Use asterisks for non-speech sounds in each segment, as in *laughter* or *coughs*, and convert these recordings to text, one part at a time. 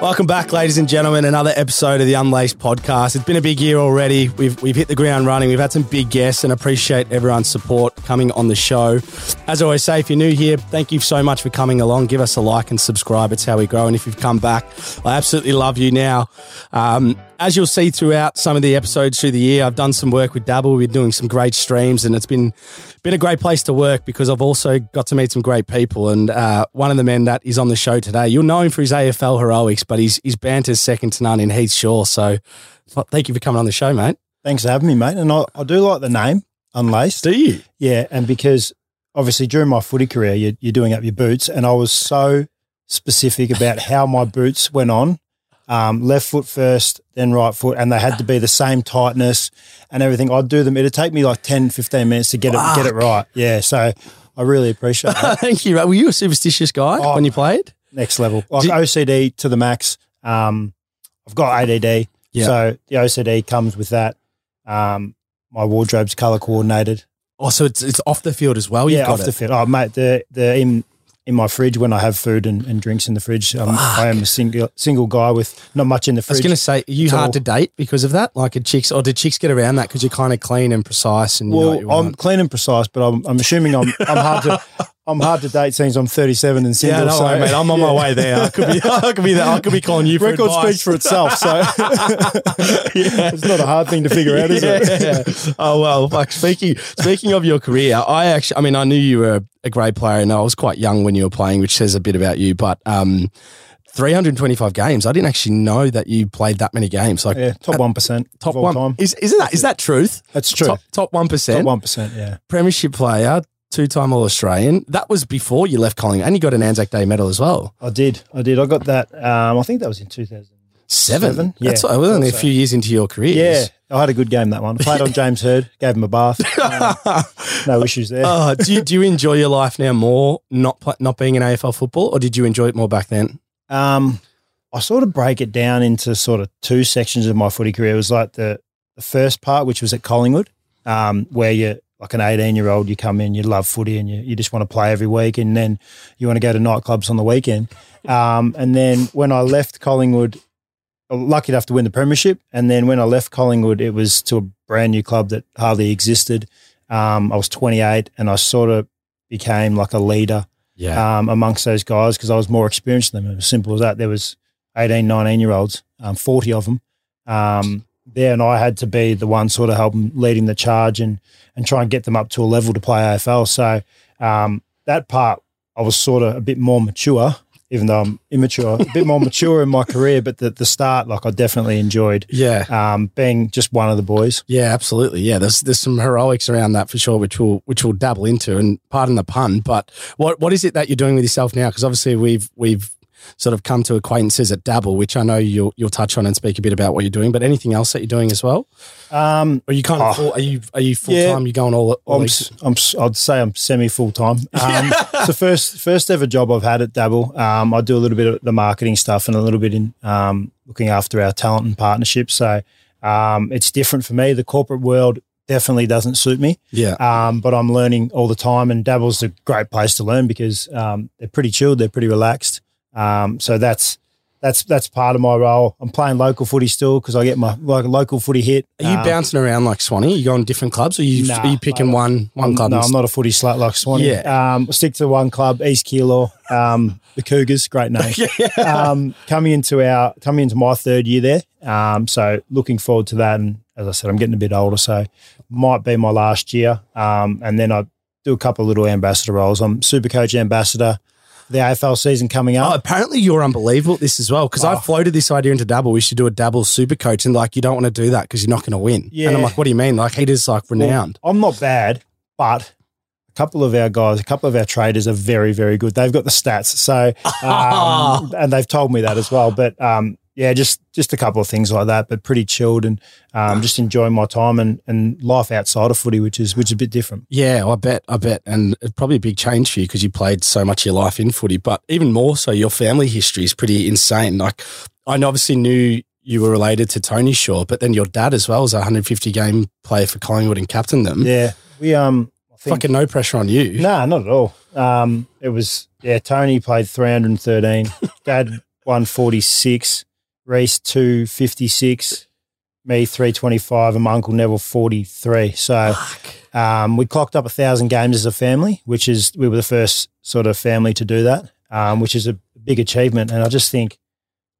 Welcome back, ladies and gentlemen. Another episode of the Unlaced podcast. It's been a big year already. We've we've hit the ground running. We've had some big guests, and appreciate everyone's support coming on the show. As I always say, if you're new here, thank you so much for coming along. Give us a like and subscribe. It's how we grow. And if you've come back, I absolutely love you now. Um, as you'll see throughout some of the episodes through the year, I've done some work with Dabble. We're doing some great streams, and it's been been a great place to work because I've also got to meet some great people. And uh, one of the men that is on the show today, you'll know him for his AFL heroics, but his his banter's second to none in Heath Shaw. So, thank you for coming on the show, mate. Thanks for having me, mate. And I, I do like the name Unlaced. Do you? Yeah, and because obviously during my footy career, you're, you're doing up your boots, and I was so specific about how my boots went on. Um, left foot first, then right foot, and they had to be the same tightness and everything. I'd do them. It'd take me like 10, 15 minutes to get it get it right. Yeah, so I really appreciate that. *laughs* Thank you. Were you a superstitious guy Oh. when you played? Next level, like Do- OCD to the max. Um, I've got ADD, Yeah. so the OCD comes with that. Um, my wardrobe's color coordinated. Oh, so it's it's off the field as well. You've yeah, off it. the field. Oh, mate, the the in in my fridge when I have food and, and drinks in the fridge, um, I am a single single guy with not much in the fridge. I was going to say, are you hard all- to date because of that? Like a chicks, or did chicks get around that because you're kind of clean and precise and you know what well, you I'm want? clean and precise, but I'm, I'm assuming I'm I'm hard to *laughs* I'm hard to date since I'm 37 and single. Yeah, no so, mate. I'm on my way there. I could be, *laughs* I could be there. I could be calling you for Record advice. speaks for itself, so *laughs* yeah. *laughs* it's not a hard thing to figure out, is it? Oh well, fuck. Speaking speaking of your career, I actually, I mean, I knew you were a great player, and I was quite young when you were playing, which says a bit about you. But um, 325 games, I didn't actually know that you played that many games. Like Yeah, top one percent top one, time. is isn't that is that truth? That's true. Top one Top one percent. Yeah. premiership player, two time All Australian. That was before you left Collingwood, and you got an Anzac Day medal as well. I did. I did. I got that. Um, I think that was in two thousand seven. That's Yeah, I was only a few years into your career. Yeah, I had a good game that one. I played on *laughs* James Hird, gave him a bath. *laughs* No issues there. Oh, do you do you enjoy your life now more not not being in AFL football, or did you enjoy it more back then? Um, I sort of break it down into sort of two sections of my footy career. It was like the, the first part, which was at Collingwood, um, where you're like an 18 year old, you come in, you love footy and you, you just want to play every week. And then you want to go to nightclubs on the weekend. Um, and then when I left Collingwood, lucky enough to win the premiership. And then when I left Collingwood, it was to a brand new club that hardly existed. Um, I was 28 and I sort of became like a leader Yeah. um, amongst those guys because I was more experienced than them. It was simple as that. There was 18, 19 year olds, um, 40 of them um, there, and I had to be the one sort of helping leading the charge and and try and get them up to a level to play AFL. So um, that part, I was sort of a bit more mature, even though I'm immature, a bit more mature in my career. But the, the start, like I definitely enjoyed yeah. um, being just one of the boys. Yeah, absolutely. Yeah, there's there's some heroics around that for sure, which we'll which we'll dabble into. And pardon the pun, but what what is it that you're doing with yourself now? Because obviously we've we've sort of come to acquaintances at Dabble, which I know you'll you'll touch on and speak a bit about what you're doing. But anything else that you're doing as well? Um, Are you kind of Oh. full, are you are you full Yeah. time? You going all? all I'm, I'm, I'd say I'm semi full time. *laughs* Um, it's the first first ever job I've had at Dabble. Um, I do a little bit of the marketing stuff and a little bit in um, looking after our talent and partnerships. So um, it's different for me. The corporate world definitely doesn't suit me, yeah. um, but I'm learning all the time. And Dabble's a great place to learn because um, they're pretty chilled, they're pretty relaxed. Um, so that's that's that's part of my role. I'm playing local footy still because I get my like local footy hit. Are you Um, bouncing around like Swanee? Are you going to different clubs, or are you Nah, are you picking one one I'm, club? No, I'm not a footy slut like Swanee. Yeah. Um, stick to one club, East Keilor, um, the Cougars, great name. *laughs* um, coming into our coming into my third year there. Um, so looking forward to that. And as I said, I'm getting a bit older, so might be my last year. Um, and then I do a couple of little ambassador roles. I'm super coach ambassador. The AFL season coming Oh, up. apparently you're unbelievable at this as well. Because I Oh. floated this idea into Dabble. We should do a Dabble super coach. And like, you don't want to do that because you're not going to win. Yeah. And I'm like, what do you mean? Like, he is like renowned. I'm not bad, but a couple of our guys, a couple of our traders are very, very good. They've got the stats. So, *laughs* um, and they've told me that as well. But um, yeah, just just a couple of things like that, but pretty chilled and um, just enjoying my time and, and life outside of footy, which is which is a bit different. Yeah, I bet, I bet, and it's probably a big change for you because you played so much of your life in footy, but even more so, your family history is pretty insane. Like, I obviously knew you were related to Tony Shaw, but then your dad as well was a 150 game player for Collingwood and captained them. Yeah, we um, I think, Fucking no pressure on you. Nah, not at all. Um, it was yeah. Tony played 313. *laughs* Dad 146. Rhyce 256. Me 325. And my uncle Neville 43. So um, we clocked up a thousand games as a family, which is we were the first sort of family to do that, um, which is a big achievement. And I just think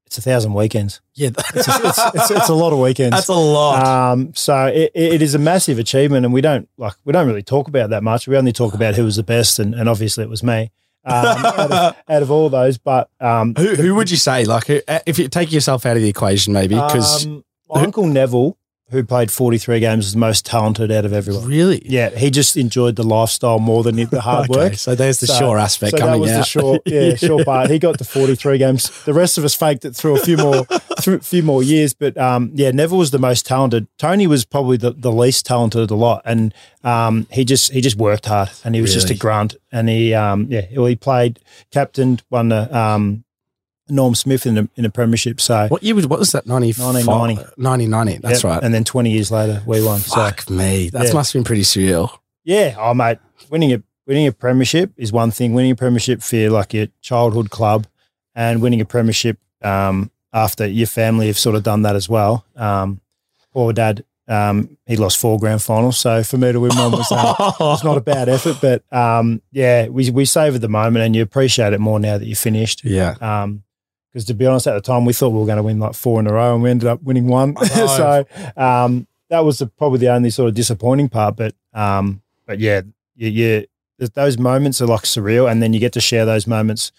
it's a thousand weekends. Yeah, It's, it's, it's, it's a lot of weekends. that's a lot. Um, so it, it is a massive achievement, and we don't like we don't really talk about that much. We only talk about who was the best, and, and obviously it was me um, *laughs* out, of, out of all those. But um, who, who would you say? Like, if you take yourself out of the equation, maybe because um, uncle Neville, who played forty three games, was the most talented out of everyone. really, Yeah, he just enjoyed the lifestyle more than the hard *laughs* Okay, work. So there's the So- sure aspect So that coming was out. the short, *laughs* yeah, short part. He got to forty three games. The rest of us faked it through a few more, *laughs* through a few more years. But um, yeah, Neville was the most talented. Tony was probably the, the least talented of the lot, and um, he just he just worked hard, and he was just a grunt. And he um, yeah, he played, captained, won the um, Norm Smith in the in the premiership. So What year was what was that? 95? 1990. 1990. That's Yep. right. And then twenty years later, we won. So Fuck me. That Yeah. must have been pretty surreal. Yeah, oh mate, winning a winning a premiership is one thing. Winning a premiership for like your childhood club, and winning a premiership um, after your family have sort of done that as well. Um, poor dad, um, he lost four grand finals, so for me to win one was, uh, *laughs* was not a bad effort. But um, yeah, we we savoured the moment, and you appreciate it more now that you're finished. yeah. Um, because to be honest, at the time we thought we were going to win like four in a row, and we ended up winning one. *laughs* So um, that was the, probably the only sort of disappointing part. But um, but yeah, you th- those moments are like surreal, and then you get to share those moments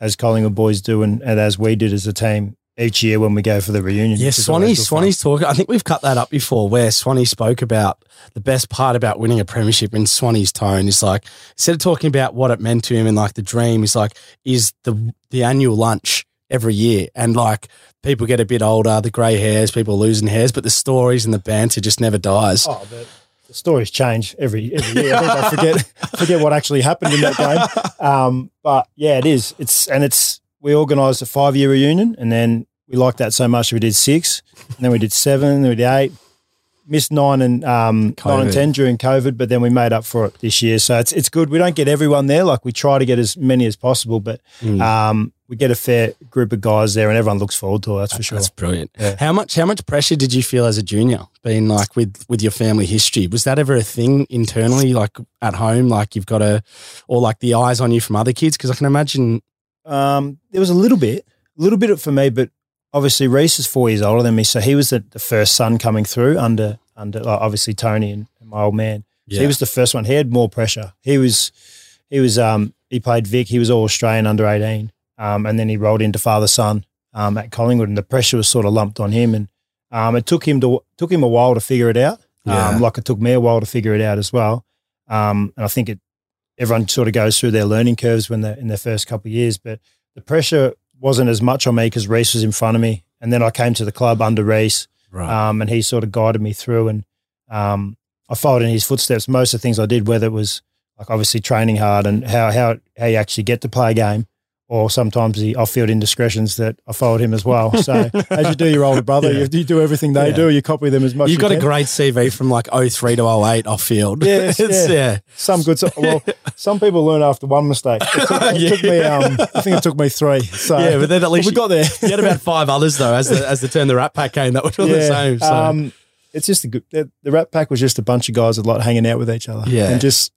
as Collingwood boys do, and, and as we did as a team each year when we go for the reunion. Yeah, Swanee, always good fun. Swanee's talking. I think we've cut that up before where Swanee spoke about the best part about winning a premiership in Swanee's tone is like, instead of talking about what it meant to him and like the dream, he's like, is the the annual lunch every year. And like, people get a bit older, the grey hairs, people losing hairs, but the stories and the banter just never dies. Oh, the, the stories change every every year. I think I forget *laughs* forget what actually happened in that game. Um, but yeah, it is. It's and it's we organised a five year reunion, and then we liked that so much we did six, and then we did seven, then we did eight. Missed nine and um, nine and ten during COVID, but then we made up for it this year. So it's it's good. We don't get everyone there. Like we try to get as many as possible, but Mm. um, we get a fair group of guys there, and everyone looks forward to it. That's for sure. That's brilliant. Yeah. How much how much pressure did you feel as a junior, being like with with your family history? Was that ever a thing internally, like at home, like you've got to, or like the eyes on you from other kids? Because I can imagine. Um, there was a little bit, a little bit for me, but obviously Rhyce is four years older than me, so he was the, the first son coming through under under like, obviously Tony and, and my old man. So he was the first one. He had more pressure. He was he was um he played Vic. He was all Australian under eighteen, um, and then he rolled into father son um, at Collingwood, and the pressure was sort of lumped on him, and um, it took him to took him a while to figure it out. Yeah. Um, like it took me a while to figure it out as well. Um, and I think it everyone sort of goes through their learning curves when they're in their first couple of years, but the pressure wasn't as much on me because Rhyce was in front of me, and then I came to the club under Rhyce, right. um, and he sort of guided me through, and um, I followed in his footsteps. Most of the things I did, whether it was like obviously training hard and how how how you actually get to play a game, or sometimes the off-field indiscretions that I followed him as well. So *laughs* as you do your older brother, Yeah. you, you do everything they Yeah. do. You copy them as much. As You've got you a great CV from like 03 to 08 off field. *laughs* Yes, yeah. yeah. some good. Well, some people learn after one mistake. It took, it *laughs* took me. Um, I think it took me three. So Yeah, but then at least we got there. You had about five others though, as the as the turn the Rat Pack came. That was all the same. So. Um, it's just a good. The, the Rat Pack was just a bunch of guys a lot hanging out with each other. Yeah. and just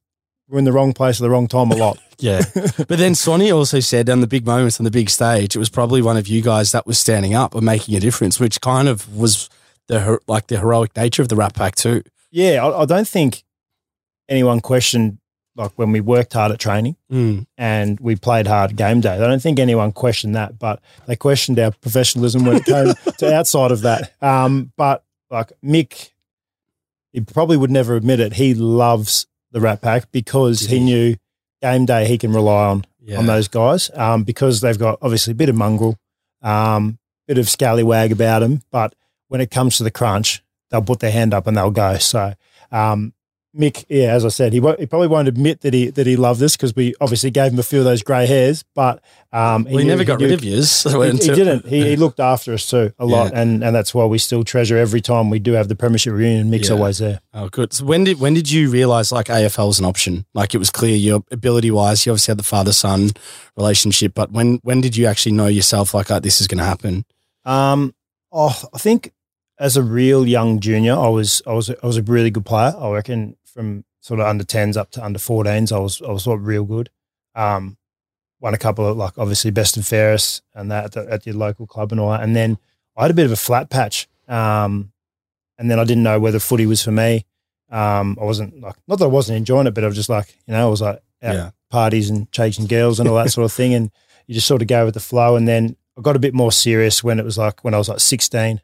we're in the wrong place at the wrong time a lot. *laughs* Yeah. but then Swanee also said on the big moments on the big stage, it was probably one of you guys that was standing up and making a difference, which kind of was the like the heroic nature of the Rat Pack too. yeah, I, I don't think anyone questioned like when we worked hard at training Mm. and we played hard game day. I don't think anyone questioned that, but they questioned our professionalism when it came *laughs* to outside of that. Um, but like Mick, he probably would never admit it. He loves the Rat Pack because he knew game day he can rely on Yeah. on those guys um, because they've got obviously a bit of mongrel. Um, bit of scallywag about them, but when it comes to the crunch, they'll put their hand up and they'll go. So, um, Mick, yeah, as I said, he, won't, he probably won't admit that he that he loved this because we obviously gave him a few of those grey hairs, but um, We never got rid of yours. He, he didn't. He, he looked after us too a lot, Yeah. and and that's why we still treasure every time we do have the premiership reunion. Mick's Yeah. always there. Oh, good. So when did when did you realize like AFL was an option? Like it was clear your ability wise, you obviously had the father son relationship, but when when did you actually know yourself like oh, this is going to happen? Um, oh, I think as a real young junior, I was I was I was a really good player. I reckon from sort of under tens up to under fourteens, I was I was sort of real good. Um, won a couple of like obviously best and fairest and that at, the, at your local club and all that. And then I had a bit of a flat patch. Um, and then I didn't know whether footy was for me. Um, I wasn't like not that I wasn't enjoying it, but I was just like you know I was like Yeah. parties and chasing girls and all that sort of thing, and you just sort of go with the flow. And then I got a bit more serious when it was like when I was like 16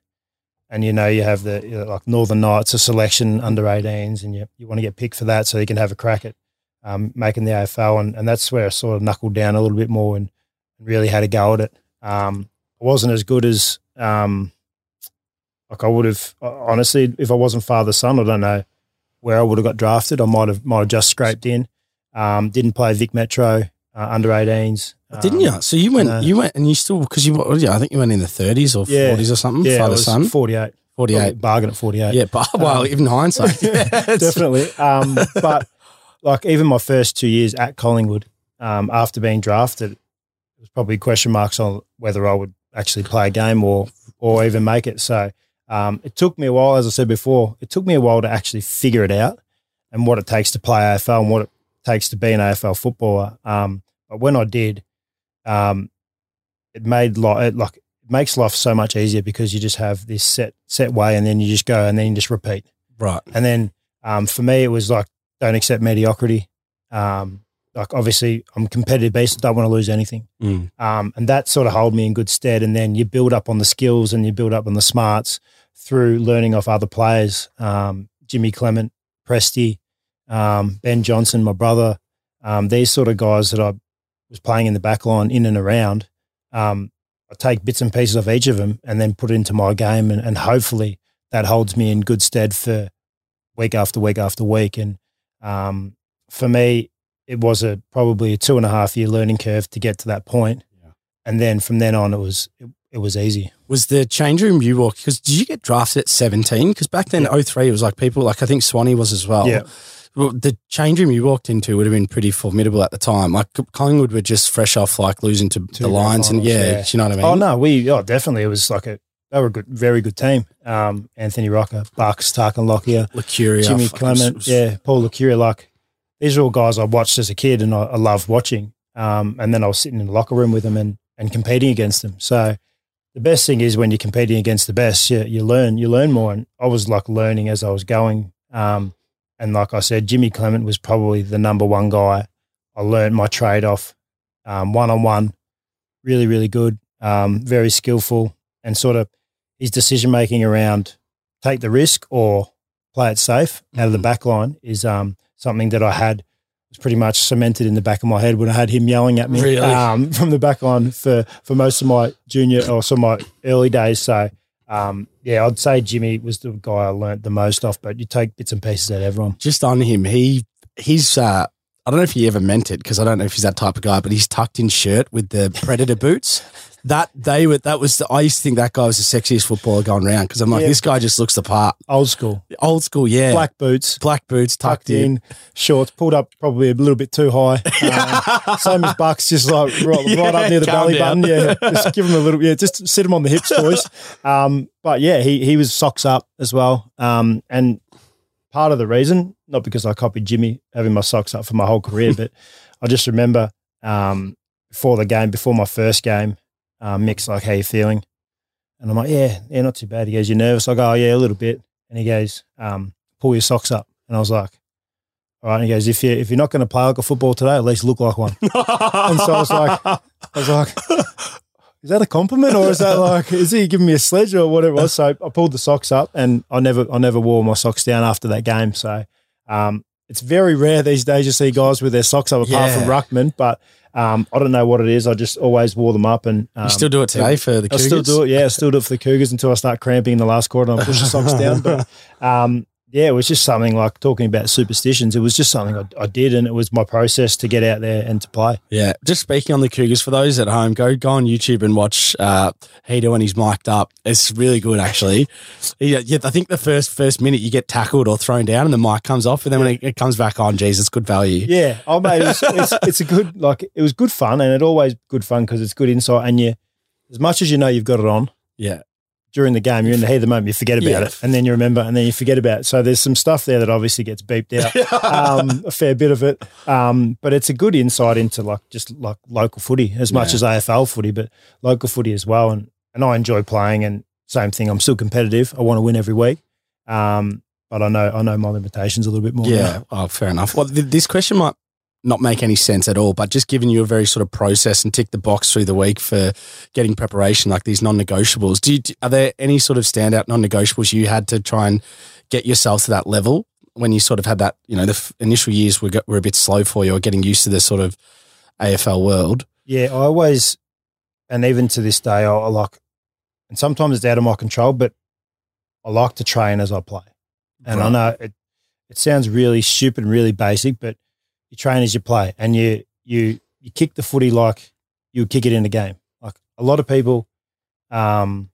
and you know you have the you know, like Northern Knights, a selection under 18s and you, you want to get picked for that so you can have a crack at um, making the AFL and, and that's where I sort of knuckled down a little bit more and really had a go at it. Um, I wasn't as good as um, like I would have honestly if I wasn't father son I don't know where I would have got drafted. I might have might have just scraped in. Um, didn't play Vic Metro uh, under 18s Didn't Um, you? So you went, no. you went, and you still because you, what, yeah, I think you went in the thirties or Yeah. forties or something. yeah, father son, 48 forty eight. bargain at 48 Yeah, but *laughs* well, Um, even hindsight, *laughs* yeah, *laughs* definitely. Um, but like even my first two years at Collingwood, um, after being drafted, it was probably question marks on whether I would actually play a game or or even make it. So um, it took me a while, as I said before, it took me a while to actually figure it out and what it takes to play AFL and what it takes to be an AFL footballer. Um, but when I did, um, it made life like it makes life so much easier because you just have this set set way and then you just go and then you just repeat. right. And then um, for me, it was like, don't accept mediocrity. Um, like obviously, I'm competitive based. I don't want to lose anything. Mm. Um, and that sort of hold me in good stead. And then you build up on the skills and you build up on the smarts through learning off other players. Um, Jimmy Clement, Presty, um, Ben Johnson, my brother. Um, these sort of guys that I was playing in the back line, in and around. Um, I take bits and pieces of each of them and then put it into my game, and, and hopefully that holds me in good stead for week after week after week. And um, for me, it was a probably a two and a half year learning curve to get to that point. Yeah. And then from then on, it was it, it was easy. Was the change room you walked? Because did you get drafted at seventeen? Because back then, 03, it was like people like I think Swanee was as well. Yeah. Well, the change room you walked into would have been pretty formidable at the time. Like Collingwood were just fresh off like losing to the Lions, and yeah, yeah. do you know what I mean? Oh no, we oh definitely it was like a they were a good, very good team. Um, Anthony Rocca, Bucks, Tarkyn Lockyer, Licuria, Jimmy fuck, it was- Clement, was- yeah, Paul Licuria. Like these are all guys I watched as a kid and I, I loved watching. Um, and then I was sitting in the locker room with them and and competing against them. So the best thing is when you're competing against the best, you, you learn you learn more. And I was like learning as I was going. Um, and like I said, Jimmy Clement was probably the number one guy. I learned my trade off one on one, really really good, um, very skillful, and sort of his decision making around take the risk or play it safe out of the Mhm. back line is um, something that I had was pretty much cemented in the back of my head when I had him yelling at me Really? um, from the back line for, for most of my junior or some of my early days. So, um, yeah, I'd say Jimmy was the guy I learnt the most off, but you take bits and pieces out of everyone. just on him, he he's uh I don't know if he ever meant it because I don't know if he's that type of guy, but he's tucked in shirt with the predator boots. That they were that was the, I used to think that guy was the sexiest footballer going around because I'm like Yeah. this guy just looks the part. Old school, Old school, yeah. black boots, black boots tucked, tucked in, shorts, pulled up probably a little bit too high. *laughs* Um, same as Bucks, just like right, right up near the belly down. button. Yeah, just give him a little. Yeah, just sit him on the hips, *laughs* boys. Um, but yeah, he he was socks up as well. Um, and part of the reason, not because I copied Jimmy having my socks up for my whole career, *laughs* but I just remember um, before the game, before my first game, um, Mick's like, "How you feeling?" And I'm like, "Yeah, yeah, not too bad." He goes, you're nervous?" I go, "Oh yeah, a little bit." And he goes, um, "Pull your socks up." And I was like, "All right." And he goes, "If you if you're not going to play like a football today, at least look like one." *laughs* and so I was like, I was like, is that a compliment or is that like, is he giving me a sledge or whatever it was? So I pulled the socks up and I never, I never wore my socks down after that game. So um, it's very rare these days you see guys with their socks up apart Yeah. from ruckman, but um, I don't know what it is. I just always wore them up and um, you still do it today for the I Cougars? still do it. Yeah, I still do it for the Cougars until I start cramping in the last quarter and I push the socks down. But um, yeah, it was just something like talking about superstitions. It was just something I, I did, and it was my process to get out there and to play. Yeah, just speaking on the Cougars, for those at home, go go on YouTube and watch uh, Hedo when he's mic'd up. It's really good, actually. Yeah, yeah, I think the first first minute you get tackled or thrown down, and the mic comes off, and then when it, it comes back on, geez, it's good value. Yeah, oh mate, it's, *laughs* it's, it's a good like it was good fun, and it always good fun because it's good insight. And you, as much as you know you've got it on Yeah, during the game, you're in the heat of the moment, you forget about Yeah. it, and then you remember, and then you forget about it. So there's some stuff there that obviously gets beeped out, *laughs* um, a fair bit of it. Um, but it's a good insight into like just like local footy as much as AFL footy, but local footy as well. And and I enjoy playing. And same thing, I'm still competitive. I want to win every week. Um, but I know I know my limitations a little bit more. now. yeah. Oh, fair enough. Well, th- this question might not make any sense at all, but just giving you a very sort of process and tick the box through the week for getting preparation, like these non-negotiables. Do you, are there any sort of standout non-negotiables you had to try and get yourself to that level when you sort of had that? You know, the f- initial years were were a bit slow for you, or getting used to this sort of AFL world. Yeah, I always, and even to this day, I, I like, and sometimes it's out of my control, but I like to train as I play. And I know it, it sounds really stupid and really basic, but you train as you play, and you you you kick the footy like you kick it in a game. Like a lot of people, um,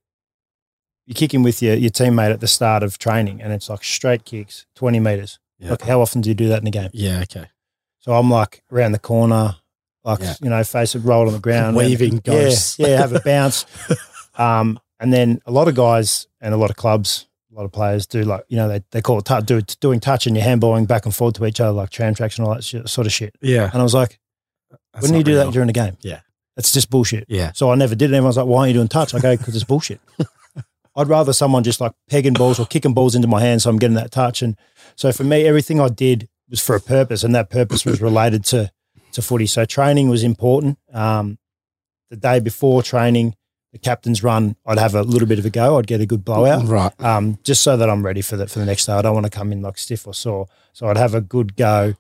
you're kicking with your your teammate at the start of training, and it's like straight kicks, twenty meters. Yeah. Like how often do you do that in a game? Yeah. Okay. So I'm like around the corner, like Yeah. you know, face it, roll on the ground, Weaving and- ghosts. Yeah, yeah, have a bounce. *laughs* um, and then a lot of guys and a lot of clubs, lot of players do like you know they, they call it tou- do, doing touch and you're handballing back and forth to each other like tram tracks and all that shit, sort of shit. Yeah. And I was like, wouldn't you do that during the game? Yeah. it's just bullshit. Yeah. So I never did. It. And everyone's like, why aren't you doing touch? I go, because it's bullshit. *laughs* I'd rather someone just like pegging balls or kicking balls into my hand so I'm getting that touch. And so for me, everything I did was for a purpose, and that purpose was related to to footy. So training was important. Um, the day before training, the captain's run, I'd have a little bit of a go. I'd get a good blowout Right. um, just so that I'm ready for the, for the next day. I don't want to come in like stiff or sore. So I'd have a good go,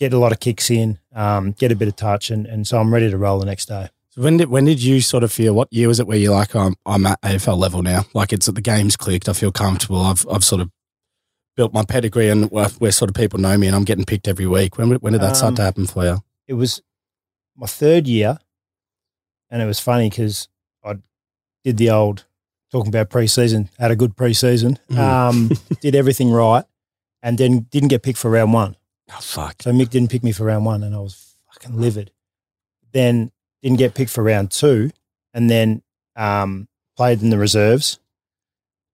get a lot of kicks in, um, get a bit of touch, and, and so I'm ready to roll the next day. So when did when did you sort of feel? What year was it where you're like, I'm I'm at AFL level now? Like it's the game's clicked. I feel comfortable. I've I've sort of built my pedigree and where, where sort of people know me, and I'm getting picked every week. When when did that start Um, to happen for you? It was my third year, and it was funny because I did the old talking about preseason, had a good preseason, Mhm. um, *laughs* did everything right, and then didn't get picked for round one. Oh fuck. So Mick didn't pick me for round one, and I was fucking livid. Then didn't get picked for round two, and then um, played in the reserves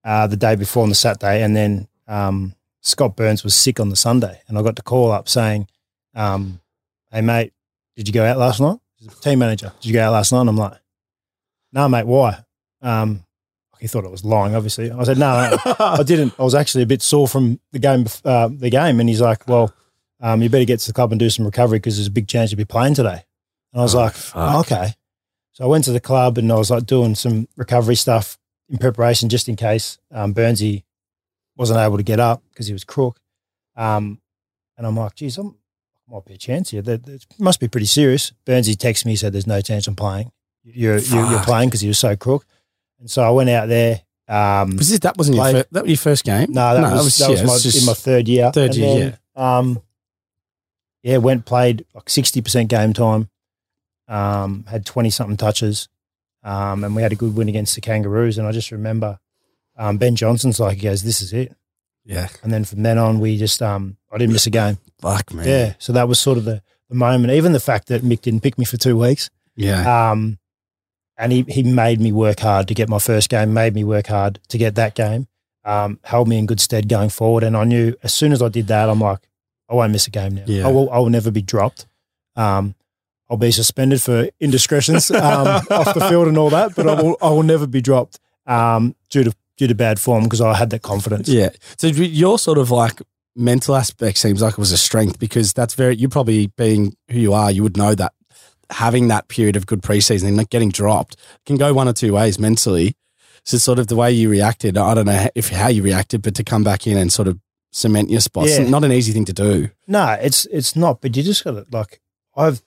uh, the day before on the Saturday, and then um, Scott Burns was sick on the Sunday, and I got the call up saying, um, "Hey mate, did you go out last night?" Team manager, did you go out last night? And I'm like, "No, mate, why?" Um, he thought I was lying, obviously. I said, "No, no, I didn't. I was actually a bit sore from the game. Uh, the game, and he's like, "Well, um, you better get to the club and do some recovery because there's a big chance you'll be playing today." And I was Oh, like, "Oh, "Okay." So I went to the club and I was like doing some recovery stuff in preparation just in case um, Burnsy wasn't able to get up because he was crook. Um, and I'm like, "Geez, I'm, might be a chance here. That, that must be pretty serious." Burnsy texted me said, "There's no chance I'm playing. You're you're, you're playing because he was so crook." And so I went out there. Um, Was this, that wasn't your fir- that was your first game? no, that was, that yeah, was my, in my third year. Third And year, then, Um, yeah, went played like sixty percent game time. Um, had twenty something touches, um, and we had a good win against the Kangaroos. And I just remember um, Ben Johnson's like, he goes, "This is it." yeah. And then from then on, we just um, I didn't miss a game. Fuck man. Yeah, so that was sort of the, the moment. Even the fact that Mick didn't pick me for two weeks. Yeah. Um, and he, he made me work hard to get my first game, made me work hard to get that game, um, held me in good stead going forward. And I knew as soon as I did that, I'm like, I won't miss a game now. Yeah. I, will, I will never be dropped. Um, I'll be suspended for indiscretions *laughs* um, off the field and all that, but I will, I will never be dropped um, due to due to bad form because I had that confidence. Yeah. So your sort of like mental aspect seems like it was a strength because that's very, you probably being who you are, you would know that having that period of good preseason and not getting dropped can go one or two ways mentally. So sort of the way you reacted, I don't know if how you reacted, but to come back in and sort of cement your spot. It's Yeah. not an easy thing to do. No, it's it's not. But you just got to like I've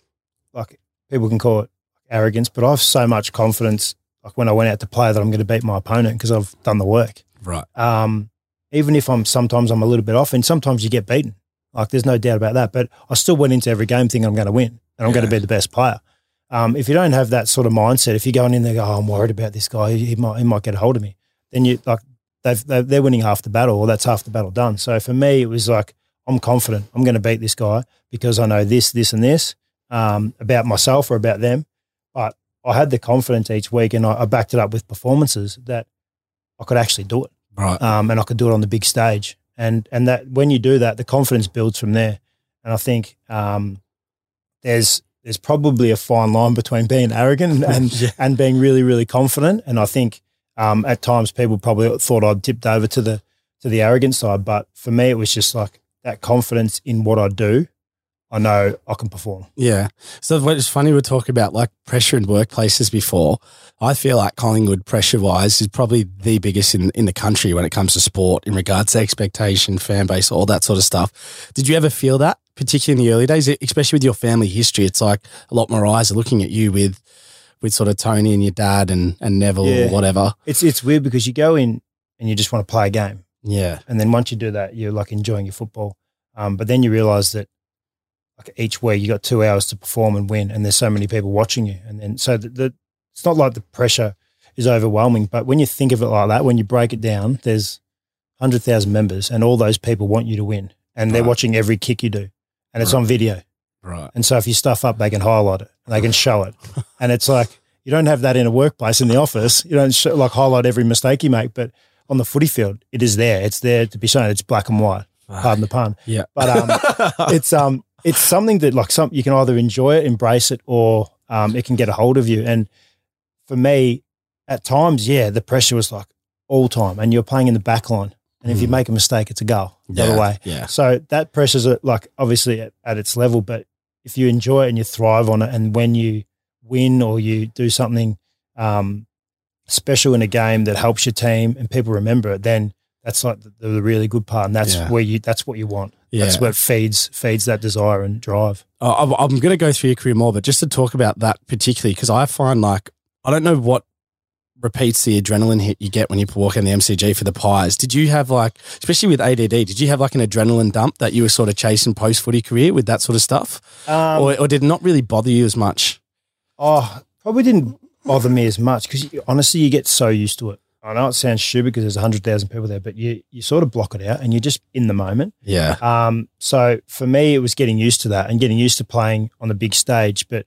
like people can call it arrogance, but I've so much confidence. Like when I went out to play, that I'm going to beat my opponent because I've done the work. Right. Um, even if I'm sometimes I'm a little bit off, and sometimes you get beaten. Like there's no doubt about that. But I still went into every game thinking I'm going to win and I'm going to be the best player. Um, if you don't have that sort of mindset, if you're going in there, go, oh, I'm worried about this guy, he, he might he might get a hold of me. Then you like they've, they've they're winning half the battle, or that's half the battle done. So for me, it was like I'm confident I'm going to beat this guy because I know this, this, and this um, about myself or about them. But I had the confidence each week, and I, I backed it up with performances that I could actually do it Right. um, and I could do it on the big stage. And and that when you do that, the confidence builds from there. And I think um, there's there's probably a fine line between being arrogant *laughs* and and being really really confident. And I think um, at times people probably thought I'd tipped over to the to the arrogant side, but for me it was just like that confidence in what I do. I know I can perform. Yeah. So it's funny we're talking about like pressure in workplaces before. I feel like Collingwood pressure wise is probably the biggest in, in the country when it comes to sport in regards to expectation, fan base, all that sort of stuff. Did you ever feel that, particularly in the early days, especially with your family history? It's like a lot more eyes are looking at you with with sort of Tony and your dad and, and Neville Yeah. or whatever. It's it's weird because you go in and you just want to play a game. Yeah. And then once you do that, you're like enjoying your football. Um, but then you realize that like each week you got two hours to perform and win, and there's so many people watching you. And then so the, the it's not like the pressure is overwhelming, but when you think of it like that, when you break it down, there's hundred thousand members, and all those people want you to win, and they're Right. watching every kick you do, and it's on video. Right. And so if you stuff up, they can highlight it, they can show it, *laughs* and it's like you don't have that in a workplace in the office. You don't show, like highlight every mistake you make, but on the footy field, it is there. It's there to be shown. It's black and white. Pardon the pun. Yeah. But um, *laughs* it's um, it's something that like some you can either enjoy it, embrace it, or um, it can get a hold of you. And for me, at times, yeah, the pressure was like all time, and you're playing in the back line, and if you Mm. make a mistake, it's a goal the yeah. other way. Yeah. So that pressure's uh, like obviously at, at its level, but if you enjoy it and you thrive on it, and when you win or you do something um, special in a game that helps your team and people remember it, then that's like the, the really good part, and that's Yeah. where you that's what you want. Yeah. That's what feeds feeds that desire and drive. Uh, I'm, I'm going to go through your career more, but just to talk about that particularly, because I find like, I don't know what repeats the adrenaline hit you get when you walk in the MCG for the Pies. Did you have like, especially with ADD, did you have like an adrenaline dump that you were sort of chasing post footy career with that sort of stuff? Um, or, or did it not really bother you as much? Oh, probably didn't bother me as much because honestly, you get so used to it. I know it sounds stupid because there's hundred thousand people there, but you you sort of block it out and you're just in the moment. Yeah. Um, so for me, it was getting used to that and getting used to playing on the big stage. But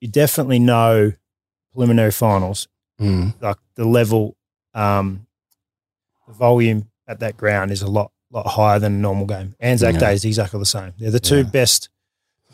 you definitely know preliminary finals, Mm. like the level, um, the volume at that ground is a lot lot higher than a normal game. Anzac Yeah. Day is exactly the same. They're the two Yeah. best,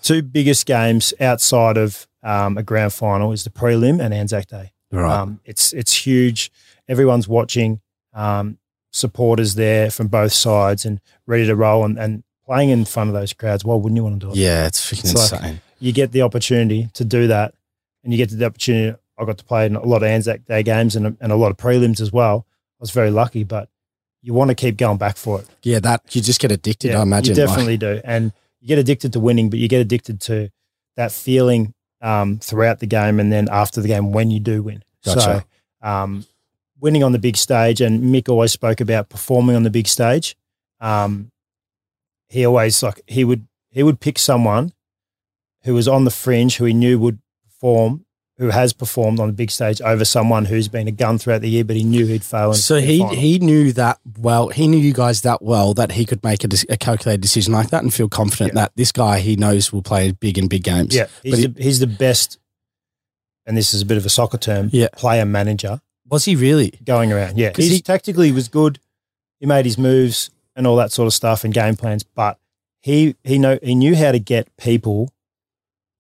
two biggest games outside of um, a grand final is the prelim and Anzac Day. Right. Um, it's it's huge. Everyone's watching. Um, supporters there from both sides and ready to roll and, and playing in front of those crowds. Why wouldn't you want to do it? yeah, it's freaking It's like- insane. You get the opportunity to do that, and you get the opportunity. I got to play in a lot of Anzac Day games and a, and a lot of prelims as well. I was very lucky, but you want to keep going back for it. yeah, that you just get addicted, I imagine. you like- definitely do, and you get addicted to winning, but you get addicted to that feeling um, throughout the game, and then after the game when you do win. Gotcha. So, um, winning on the big stage, and Mick always spoke about performing on the big stage. Um, he always like he would he would pick someone who was on the fringe, who he knew would perform, who has performed on the big stage over someone who's been a gun throughout the year, but he knew he'd fail. So he final. he knew that well. He knew you guys that well that he could make a, a calculated decision like that and feel confident Yeah. that this guy he knows will play big and big games. Yeah, he's, the, he's the best, and this is a bit of a soccer term, Yeah. player manager Was he really? going around. Yeah, because he- tactically was good. He made his moves and all that sort of stuff and game plans, but he he know he knew how to get people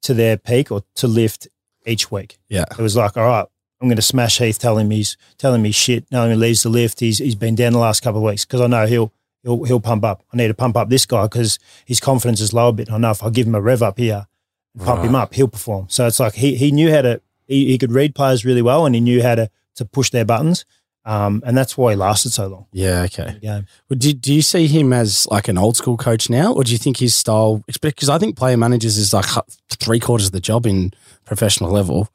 to their peak or to lift each week. Yeah. It was like, all right, I'm going to smash Heath, telling him he's telling me shit, me he leaves the lift. He's he's been down the last couple of weeks because I know he'll he'll he'll pump up. I need to pump up this guy because his confidence is low a bit. And I know if I give him a rev up here, and pump him up, he'll perform. So it's like he he knew how to he, he could read players really well and he knew how to to push their buttons. Um, and that's why he lasted so long Yeah, okay. game. Well, do, do you see him as like an old school coach now, or do you think his style? Because I think player managers is like three quarters of the job in professional level,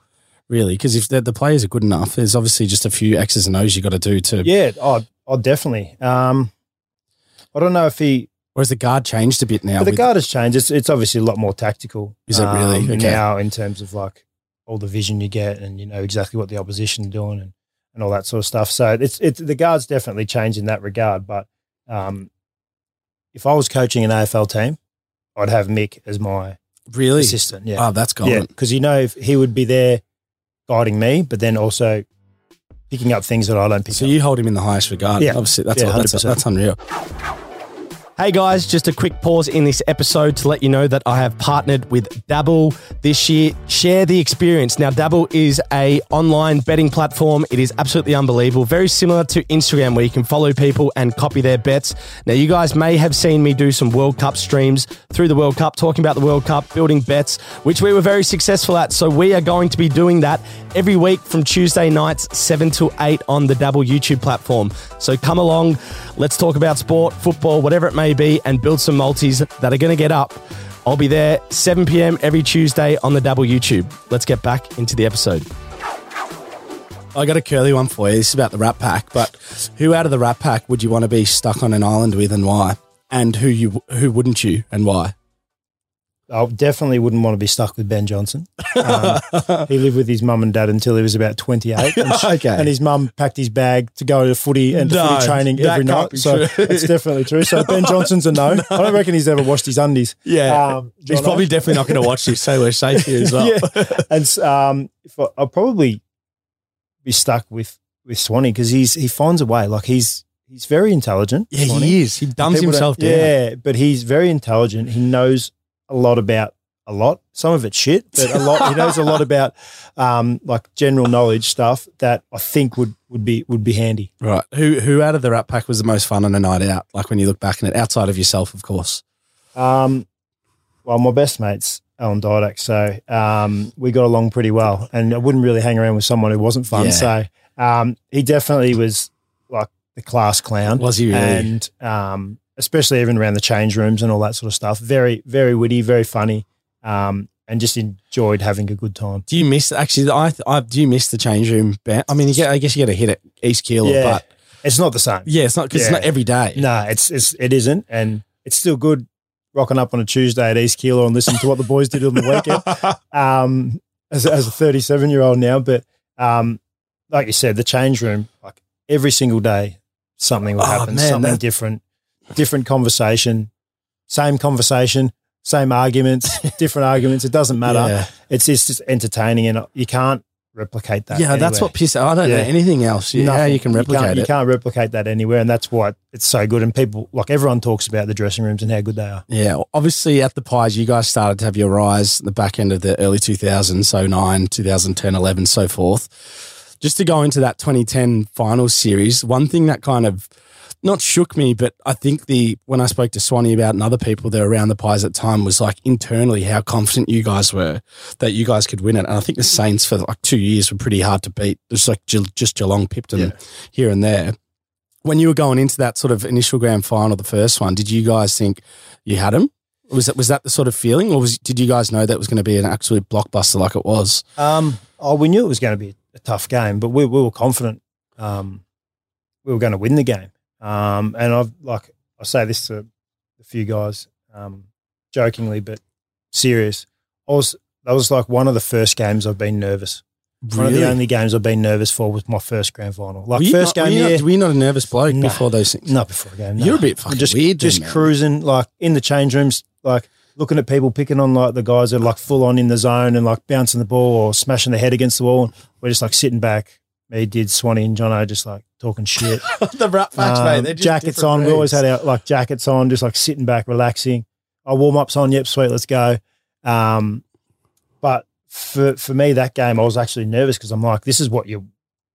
really. Because if the, the players are good enough, there's obviously just a few X's and O's you got to do to. Yeah, oh, oh definitely. Um, I don't know if he, Whereas the guard changed a bit now. but the with- guard has changed. It's, it's obviously a lot more tactical. Is it really? um, Okay. now in terms of like all the vision you get and you know exactly what the opposition are doing and, and all that sort of stuff. So it's it's the guard's definitely changed in that regard. But um, if I was coaching an AFL team, I'd have Mick as my really. assistant. Yeah, Oh, that's yeah, because you know he would be there guiding me, but then also picking up things that I don't pick So up. you hold him in the highest regard. Yeah. Obviously, that's Yeah, that's, 100%. that's unreal. Hey guys, just a quick pause in this episode to let you know that I have partnered with Dabble this year. Share the experience. Now, Dabble is a online betting platform. It is absolutely unbelievable. Very similar to Instagram where you can follow people and copy their bets. Now, you guys may have seen me do some World Cup streams through the World Cup, talking about the World Cup, building bets, which we were very successful at. So we are going to be doing that every week from Tuesday nights, 7 to 8 on the Dabble YouTube platform. So come along, let's talk about sport, football, whatever it may be, and build some multis that are going to get up. I'll be there 7 p.m. every Tuesday on the Dabble YouTube. Let's get back into the episode. I got a curly one for you. This is about the Rat Pack, but who out of the Rat Pack would you want to be stuck on an island with and why? And who you who wouldn't you and why? I definitely wouldn't want to be stuck with Ben Johnson. Um, he lived with his mum and dad until he was about 28. And, sh- *laughs* Okay. and his mum packed his bag to go to footy and to No, footy training every night. So true. it's definitely true. So Ben Johnson's a *laughs* no. I don't reckon he's ever washed his undies. Yeah. Um, He's probably *laughs* definitely not going to watch this, so we're safe here as well. yeah. And um, I, I'll probably be stuck with with Swanee because he's he finds a way. Like he's he's very intelligent. Yeah, Swanee. he is. He dumbs himself down. Yeah, but he's very intelligent. He knows a lot about a lot. Some of it's shit, but a lot. he knows a lot about *laughs* um, like general knowledge stuff that I think would would be would be handy. Right. Who who out of the Rat Pack was the most fun on a night out? Like when you look back on it, outside of yourself, of course. Um, well, my best mates Alan Didak, so um, we got along pretty well, and I wouldn't really hang around with someone who wasn't fun. Yeah. So um, he definitely was like the class clown. Was he really? and um, especially even around the change rooms and all that sort of stuff. Very, very witty, very funny, um, and just enjoyed having a good time. Do you miss actually? I, I do you miss the change room? Band? I mean, you get. I guess you get a hit at East Keilor, Yeah. but It's not the same. yeah, it's not because Yeah. it's not every day. No, it's it's it isn't, and it's still good rocking up on a Tuesday at East Keilor and listening to what the boys did on the weekend. *laughs* um, as, a- as a 37 year old now, but um, like you said, the change room, like every single day, something will Oh, happen, man, something different, different conversation, same conversation, same arguments, *laughs* different arguments. It doesn't matter. Yeah, It's, it's just entertaining, and you can't replicate that. yeah that's what pisses. I don't know anything else. Yeah, how Nothing. you can replicate can't, it. You can't replicate that anywhere, and that's why it's so good. And people, like everyone, talks about the dressing rooms and how good they are. Yeah, obviously at the Pies, you guys started to have your rise the back end of the early 2000s, so 9, 2010, 11, so forth. Just to go into that 2010 final series, one thing that kind of not shook me, but I think the when I spoke to Swanee about and other people that were around the Pies at the time was like internally how confident you guys were that you guys could win it. And I think the Saints for like two years were pretty hard to beat. Just like Ge- just Geelong pipped them Yeah. here and there. When you were going into that sort of initial grand final, the first one, did you guys think you had them? Was that was that the sort of feeling, or was did you guys know that was going to be an absolute blockbuster like it was? Um, oh, we knew it was going to be a tough game, but we, we were confident um, we were going to win the game. Um, and I've like I say this to a few guys, um, jokingly but serious. I was that was like one of the first games I've been nervous. One of the only games I've been nervous for was my first grand final. Like first not, game, were you, yeah, not, were you not a nervous bloke No. before those things? not before a game. no. You're a bit fucking just weird, just man. cruising like in the change rooms, like looking at people picking on like the guys that are like full on in the zone and like bouncing the ball or smashing their head against the wall. We're just like sitting back. Me, did Swanee and Jono just like talking shit. *laughs* the rat facts, Um, mate. They're just jackets different on. We always had our like jackets on, just like sitting back, relaxing. Our warm ups on. Yep, sweet, let's go. Um, but for for me, that game, I was actually nervous because I'm like, this is what you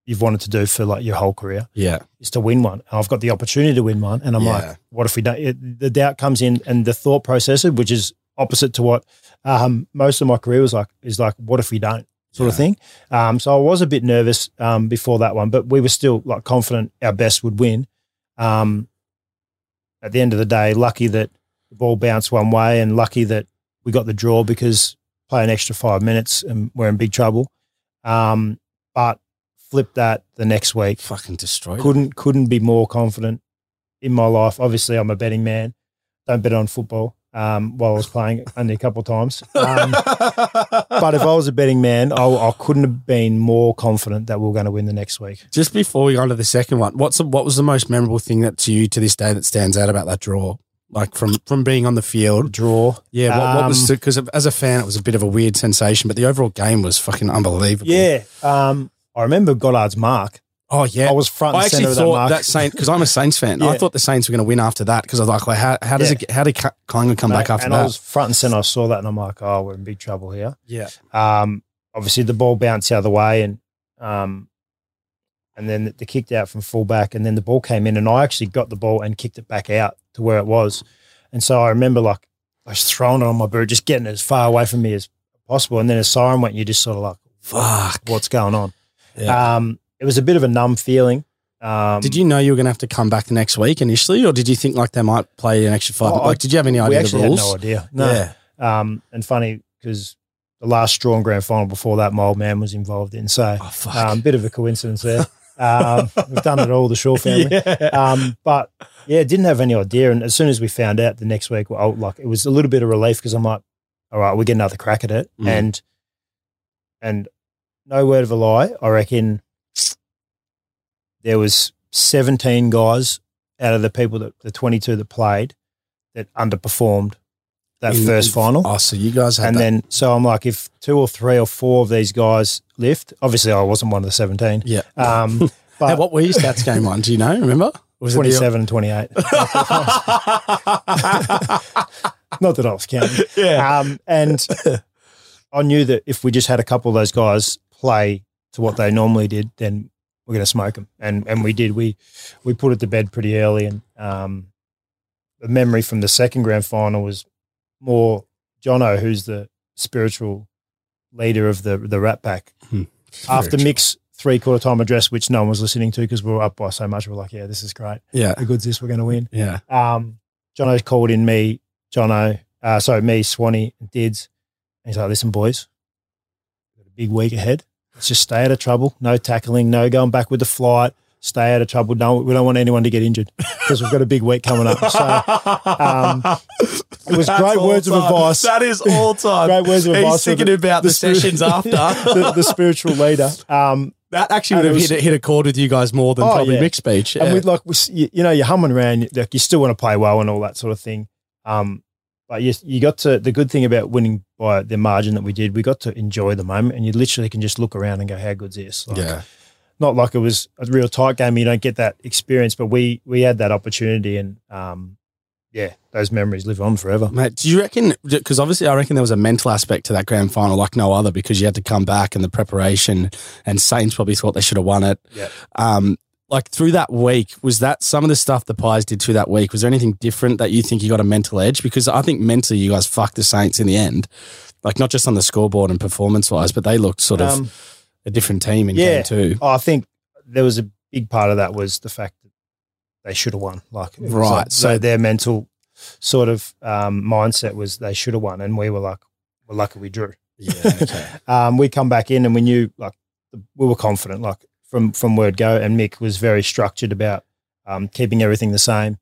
you've wanted to do for like your whole career yeah, is to win one. And I've got the opportunity to win one, and I'm Yeah. like, what if we don't? It, the doubt comes in, and the thought process, which is opposite to what um, most of my career was like, is like, what if we don't? Sort of thing. Um, so I was a bit nervous um, before that one, but we were still like confident our best would win. Um, at the end of the day, lucky that the ball bounced one way, and lucky that we got the draw because play an extra five minutes and we're in big trouble. Um, but flip that the next week, Fucking destroyed. couldn't couldn't be more confident in my life. Obviously, I'm a betting man. Don't bet on football. Um, while I was playing only a couple of times. *laughs* Um, but if I was a betting man, I, I couldn't have been more confident that we are going to win the next week. Just before we go on to the second one, what's the, what was the most memorable thing that to you to this day that stands out about that draw? Like from from being on the field, Draw. yeah. What, what was Um, because as a fan, it was a bit of a weird sensation, but the overall game was fucking unbelievable. Yeah. Um, I remember Goddard's mark. Oh yeah. I was front and I center actually of that thought mark. that Saint because I'm a Saints fan. I thought the Saints were going to win after that because I was like, well, how, how does Yeah. it how did Collingwood come back after and that? I was front and center. I saw that and I'm like, oh, we're in big trouble here. yeah, Um, obviously the ball bounced the other way and um, and then the kicked out from fullback and then the ball came in and I actually got the ball and kicked it back out to where it was. And so I remember like I was throwing it on my boot, just getting it as far away from me as possible. And then a siren went, and you just sort of like, fuck. what's going on? Yeah. Um, it was a bit of a numb feeling. Um, did you know you were going to have to come back the next week initially, or did you think like they might play an extra five? Oh, like, did you have any We idea the actually rules? had no idea. No. Yeah. Um, and funny because the last drawn grand final before that, my old man was involved in. So Oh um, bit of a coincidence there. Um, we've done it all, the Shaw *laughs* family. yeah. Um, but yeah, didn't have any idea. And as soon as we found out the next week, well, like it was a little bit of relief because I'm like, all right, we get another crack at it. Mm. And and no word of a lie, I reckon there was 17 guys out of the people that the 22 that played that underperformed that first final. Oh, so you guys had And that. then, so I'm like, if two or three or four of these guys lift, obviously I wasn't one of the 17. yeah. Um, *laughs* Hey, but what were your stats game on? Do you know? Remember? Was it the- 27 and 28. *laughs* Not that I was counting. yeah. Um, and I knew that if we just had a couple of those guys play to what they normally did, then we're going to smoke them. And and we did. We we put it to bed pretty early. And um, the memory from the second grand final was more Jono, who's the spiritual leader of the the Rat Pack. After Mick's three quarter time address, which no one was listening to because we were up by so much, we we're like, yeah, this is great. Yeah. The good's this, we're going to win. Yeah. Um, Jono called in me, Jono, uh, sorry, me, Swanee, and Dids. And he's like, listen, boys, got a big week ahead. Let's just stay out of trouble. No tackling, no going back with the flight. Stay out of trouble. Don't, we don't want anyone to get injured because we've got a big week coming up. So um, it was That's great words of advice. That is all *laughs* time. Great words of advice. He's thinking for about the, spirit- sessions *laughs* after. the, the spiritual leader. Um, that actually would have was- hit, a- hit a chord with you guys more than Oh, probably yeah. Mick's speech. And Yeah. we like, we, you know, you're humming around, like you still want to play well and all that sort of thing. Um, but you, you got to, the good thing about winning by the margin that we did, we got to enjoy the moment and you literally can just look around and go, how good's this? Like, yeah. Not like it was a real tight game. You don't get that experience, but we, we had that opportunity and, um, yeah, those memories live on forever. Mate, do you reckon? Because obviously, I reckon there was a mental aspect to that grand final like no other because you had to come back and the preparation, and Saints probably thought they should have won it. Yeah. Um, like through that week, was that some of the stuff the Pies did through that week? Was there anything different that you think you got a mental edge? Because I think mentally you guys fucked the Saints in the end, like not just on the scoreboard and performance wise, but they looked sort of Um, a different team in yeah. game two. Oh, I think there was a big part of that was the fact that they should have won. Like, Right, like- so- so their mental sort of um, mindset was they should have won, and we were like, we're lucky we drew. Yeah. Okay. *laughs* Um, we come back in and we knew like we were confident, like from from word go. And Mick was very structured about um, keeping everything the same.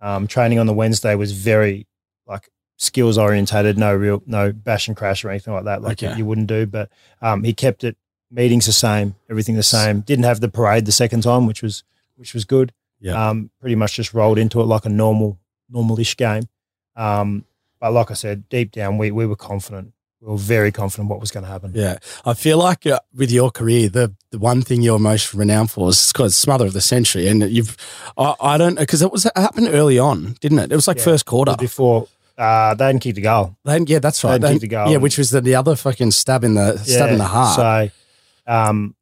Um, training on the Wednesday was very like skills orientated, no real no bash and crash or anything like that, like Okay. you wouldn't do. But um, he kept it meetings the same, everything the same. Didn't have the parade the second time, which was which was good. Yeah. Um, pretty much just rolled into it like a normal normal-ish game. Um, but like I said, deep down we we were confident. We were very confident what was going to happen. Yeah, I feel like uh, with your career, the, the one thing you're most renowned for is called smother of the century, and you've I, I don't because it was it happened early on, didn't it? It was like Yeah. first quarter. before uh, they hadn't kicked a goal. Then, yeah, that's right. They Then- kicked a goal. yeah, which was the, the other fucking stab in the stab in the heart. So, um,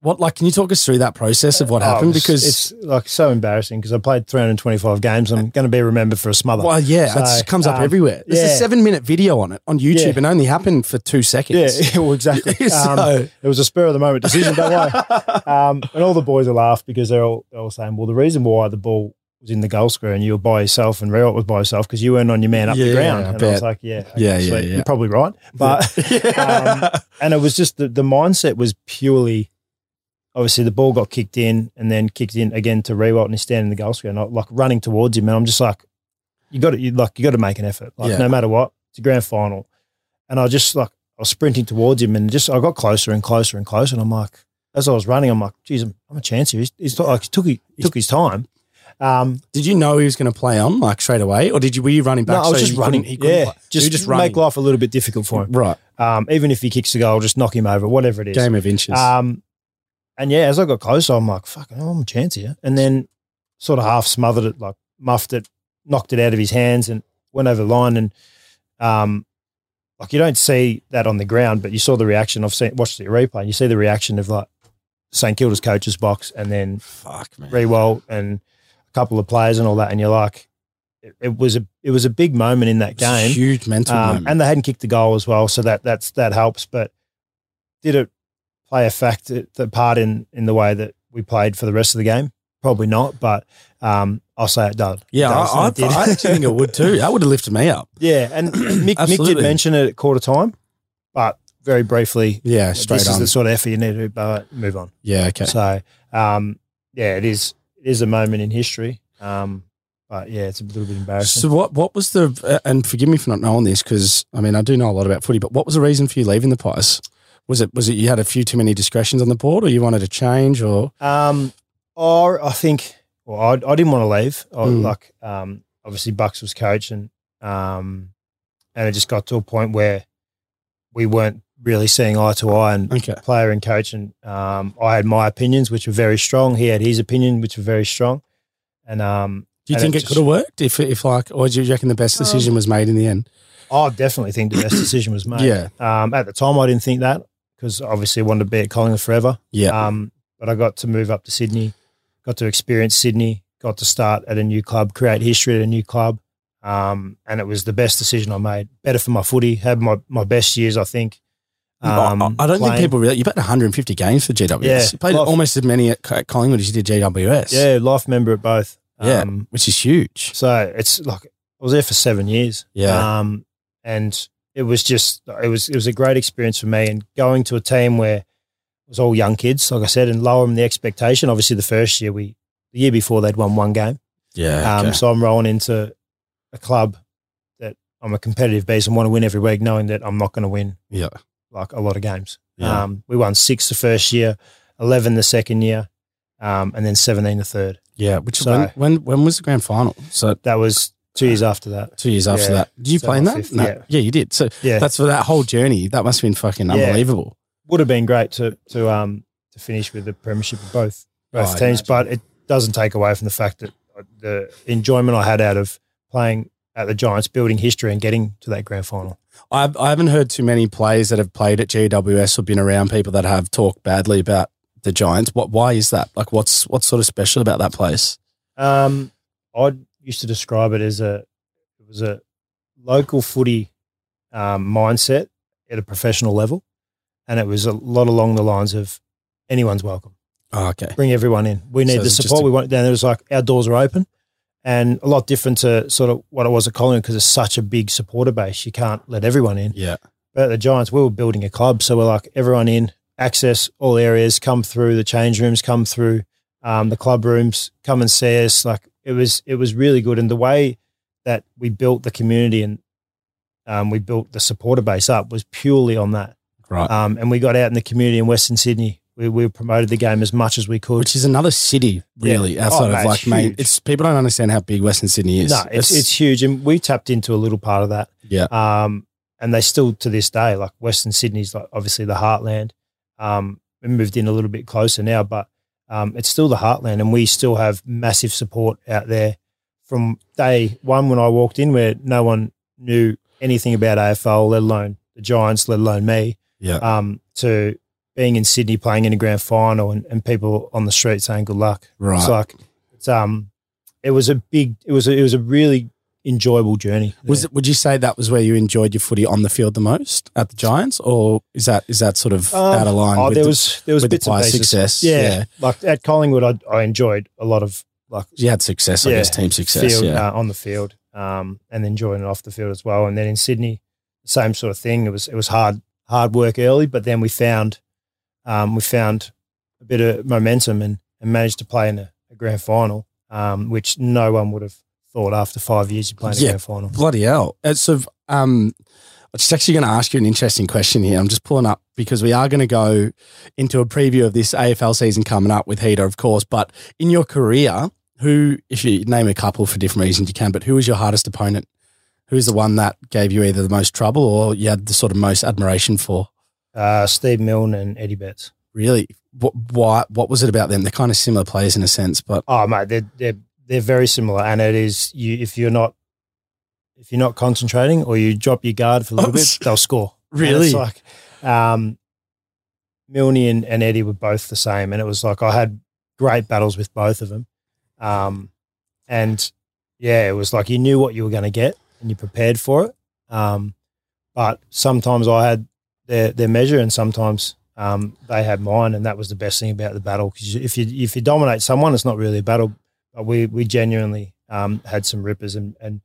What like? Can you talk us through that process of what Oh, happened? it's- Because it's like so embarrassing because I played 325 games. I'm going to be remembered for a smother. well, yeah, So, it comes up um, everywhere. There's a seven minute video on it on YouTube Yeah. and only happened for two seconds. Yeah, *laughs* well, exactly. *laughs* So- Um, it was a spur of the moment decision. Don't worry. *laughs* Um, and all the boys are laughed because they're all, they're all saying, "Well, the reason why the ball was in the goal square and you were by yourself and Riewoldt was by yourself because you weren't on your man up Yeah, the ground." I and I was like, "Yeah, okay, Yeah, yeah, yeah. You're probably right." But um, and it was just the, the mindset was purely. Obviously, the ball got kicked in and then kicked in again to Riewoldt, and he's standing in the goal square, and I, like running towards him, and I'm just like, "You got to, you like, you got to make an effort, like Yeah. no matter what. It's a grand final." And I just like I was sprinting towards him, and just I got closer and closer and closer, and I'm like, as I was running, I'm like, "Geez, I'm, I'm a chance here." He's, he's like, he took he took his time. Um, Did you know he was going to play on like straight away, or did you were you running back? no, I was so just running. couldn't- he couldn't yeah, play? So just, just make life a little bit difficult for him. right. Um, even if he kicks the goal, just knock him over, whatever it is. Game of inches. Um, and yeah, as I got closer, I'm like, fuck, I'm a chance here. And then sort of half smothered it, like muffed it, knocked it out of his hands and went over the line. And um, like you don't see that on the ground, but you saw the reaction. I've seen, watched the replay and you see the reaction of like St Kilda's coach's box and then Fuck man. Riewoldt and a couple of players and all that. And you're like, it, it was a it was a big moment in that game. huge mental Um, moment. and they hadn't kicked the goal as well, so that that's that helps. But did it play a fact the part in in the way that we played for the rest of the game? Probably not, but um, I'll say it does. yeah, does, I, I. I actually think it would too. That would have lifted me up. *laughs* yeah, and *clears throat* Mick, Mick did mention it at quarter time, but very briefly. Yeah, straight this on. is the sort of effort you need to uh, move on. yeah, okay. So, um, yeah, it is it is a moment in history. Um, but yeah, it's a little bit embarrassing. So what what was the uh, and forgive me for not knowing this because I mean I do know a lot about footy, but what was the reason for you leaving the Pies? Was it was it you had a few too many discretions on the board, or you wanted to change, or Um, or I think, well, I, I didn't want to leave. I, Mm. Like, um, obviously Bucks was coach, and um, and it just got to a point where we weren't really seeing eye to eye, and okay, player and coach, and um, I had my opinions, which were very strong. He had his opinion, which were very strong, and um, do you and think it, just- could have worked if if like, or do you reckon the best decision was made in the end? I definitely think the best decision was made. Yeah, Um, at the time, I didn't think that because obviously I wanted to be at Collingwood forever. yeah, Um, but I got to move up to Sydney, got to experience Sydney, got to start at a new club, create history at a new club. Um, and it was the best decision I made. Better for my footy, had my, my best years, I think. Um, I, I don't think people really. You played 150 games for GWS. Yeah, you played life- almost as many at Co- Collingwood as you did GWS. Yeah, life member at both. yeah, Um, which is huge. so it's like I was there for seven years. Yeah. Um, and it was just it was it was a great experience for me. And going to a team where it was all young kids, like I said, and lowering the expectation. Obviously, the first year we the year before they'd won one game. Yeah, Um, okay. So I'm rolling into a club that I'm a competitive beast and want to win every week, knowing that I'm not going to win yeah, like a lot of games. Yeah. Um, we won six the first year, eleven the second year, um, and then seventeen the third. yeah. Which So- when, when when was the grand final? So That was two years after that. two years after Yeah. that. Did you So play in that? fifth, no. yeah. you did. So Yeah, that's for that whole journey. That must have been fucking Yeah. unbelievable. would have been great to to um to finish with the premiership of both Oh, both I teams, but it doesn't take away from the fact that the enjoyment I had out of playing at the Giants, building history, and getting to that grand final. I I haven't heard too many players that have played at GWS or been around people that have talked badly about the Giants. What? Why is that? Like, what's what's sort of special about that place? Um, I used to describe it as a it was a local footy um, mindset at a professional level, and it was a lot along the lines of anyone's welcome. Oh, okay. Bring everyone in. We So need the support. a- we want. Then it was like our doors are open, and a lot different to sort of what it was at Collingwood because it's such a big supporter base. You can't let everyone in. Yeah. But at the Giants, we were building a club, so we're like everyone in, access all areas, come through the change rooms, come through um, the club rooms, come and see us. Like it was, it was really good, and the way that we built the community and um, we built the supporter base up was purely on that. Right. Um, and we got out in the community in Western Sydney. We, we promoted the game as much as we could. Which is another city, really, Yeah. outside Oh, of mate, like it's main. It's people don't understand how big Western Sydney is. no, it's, it's huge, and we tapped into a little part of that. yeah, Um, and they still to this day, like Western Sydney's like obviously the heartland. Um, we moved in a little bit closer now, but um, it's still the heartland, and we still have massive support out there from day one when I walked in, where no one knew anything about AFL, let alone the Giants, let alone me. yeah. Um, to being in Sydney playing in a grand final and, and people on the street saying good luck. Right. It's like it's um it was a big it was a, it was a really enjoyable journey. Was it? Would you say that was where you enjoyed your footy on the field the most at the Giants, or is that is that sort of Um, out of line? Oh, with there the- was there was with the bits of success? Yeah, Yeah. like at Collingwood, I, I enjoyed a lot of like you had success, I guess, team success. field yeah, uh, on the field, um, and then enjoying it off the field as well. And then in Sydney, same sort of thing. It was it was hard hard work early, but then we found um, we found a bit of momentum and, and managed to play in a, a grand final, um, which no one would have thought after five years of playing Yeah. a grand final. bloody hell. It's sort of, um, I'm just actually going to ask you an interesting question here. I'm just pulling up because we are going to go into a preview of this AFL season coming up with Heater, of course. But in your career, who, if you name a couple for different reasons, you can. But who was your hardest opponent? Who's the one that gave you either the most trouble or you had the sort of most admiration for? Uh, Steve Milne and Eddie Betts. Really, what, why, what was it about them? They're kind of similar players in a sense, but Oh mate, they're they're they're very similar, and it is you if you're not if you're not concentrating or you drop your guard for a little Oh, bit, they'll score. Really? it's like um, Milne and, and Eddie were both the same, and it was like I had great battles with both of them, um, and yeah, it was like you knew what you were going to get and you prepared for it. Um, but sometimes I had their their measure, and sometimes um, they had mine, and that was the best thing about the battle. Because if you if you dominate someone, it's not really a battle. But we we genuinely um, had some rippers, and and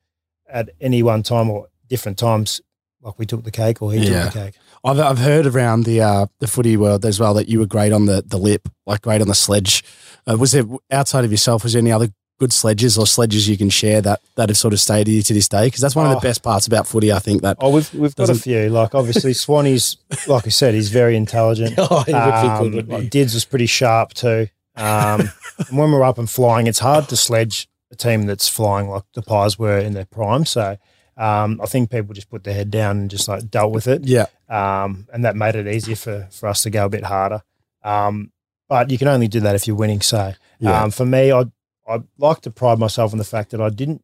at any one time or different times, like we took the cake or he Yeah. took the cake. I've, I've heard around the uh, the footy world as well that you were great on the, the lip, like great on the sledge. Uh, was there outside of yourself? Was there any other good sledges or sledges you can share that that have sort of stayed with you to this day? Because that's one of Oh. the best parts about footy. I think that Oh, we've we've got a few. Like obviously *laughs* Swanee's, like I said, he's very intelligent. *laughs* oh, he would be Um, good? Dids was pretty sharp too. Um, *laughs* when we're up and flying, it's hard to sledge a team that's flying like the Pies were in their prime. So um, I think people just put their head down and just like dealt with it. Yeah, um, and that made it easier for, for us to go a bit harder. Um, but you can only do that if you're winning. So Yeah. um, for me, I I like to pride myself on the fact that I didn't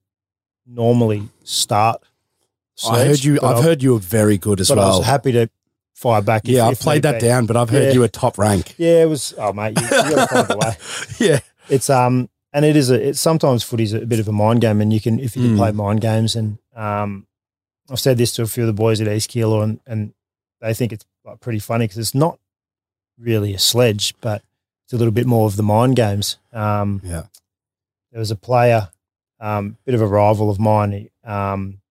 normally start. I heard you. I've, I- heard you were very good as but I well. was happy to fire back. if- yeah, I've played that be. down, but I've heard Yeah. you were top rank. Yeah, it was. Oh mate, you, you got to find a way. *laughs* Yeah, It's um, and it is a. It's sometimes footy's a bit of a mind game, and you can if you can Mm. play mind games, and um, I've said this to a few of the boys at East Keilor, and and they think it's like pretty funny because it's not really a sledge, but it's a little bit more of the mind games. Um, yeah. there was a player, um, bit of a rival of mine, um,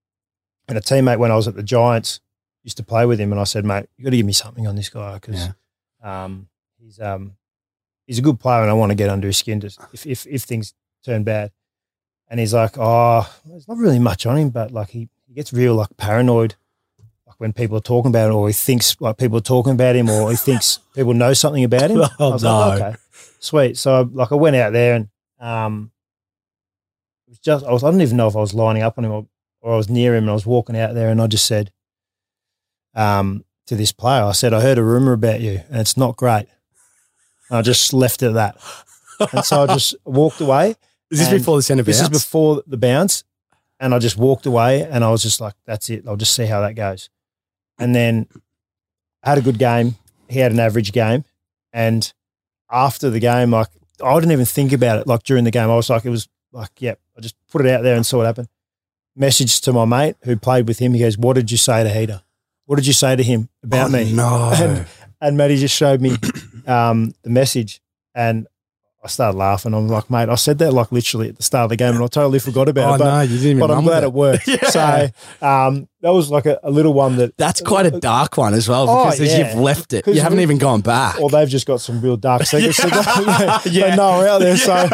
and a teammate when I was at the Giants used to play with him, and I said, mate, you got to give me something on this guy because um, he's um, he's a good player, and I want to get under his skin to, if if if things turn bad. And he's like, oh, there's not really much on him, but like he, he gets real like paranoid, like when people are talking about him, or he thinks like people are talking about him, or he thinks *laughs* people know something about him. Oh, I was like, no. okay, sweet. So like I went out there and um, it was just I was I don't even know if I was lining up on him or, or I was near him and I was walking out there and I just said um, to this player, I said, I heard a rumor about you and it's not great. And I just left it at that. And so I *laughs* just walked away. Is this before the centre This is before the bounce. And I just walked away and I was just like, that's it. I'll just see how that goes. And then I had a good game. He had an average game. And after the game, like I didn't even think about it. Like during the game, I was like, it was like, yep, I just put it out there and saw what happened. Message to my mate who played with him. He goes, What did you say to Heater? What did you say to him about Oh, me? No. And, and Matty just showed me *coughs* um, the message and I started laughing. I'm like, mate, I said that like literally at the start of the game and I totally forgot about oh it. But, no, you didn't even. but I'm glad with it worked. *laughs* Yeah. So um, that was like a, a little one that, That's quite a dark one as well Oh, because yeah. you've left it. You haven't even gone back. or they've just got some real dark *laughs* secrets. Yeah. *laughs* They Yeah. know are out there. So, and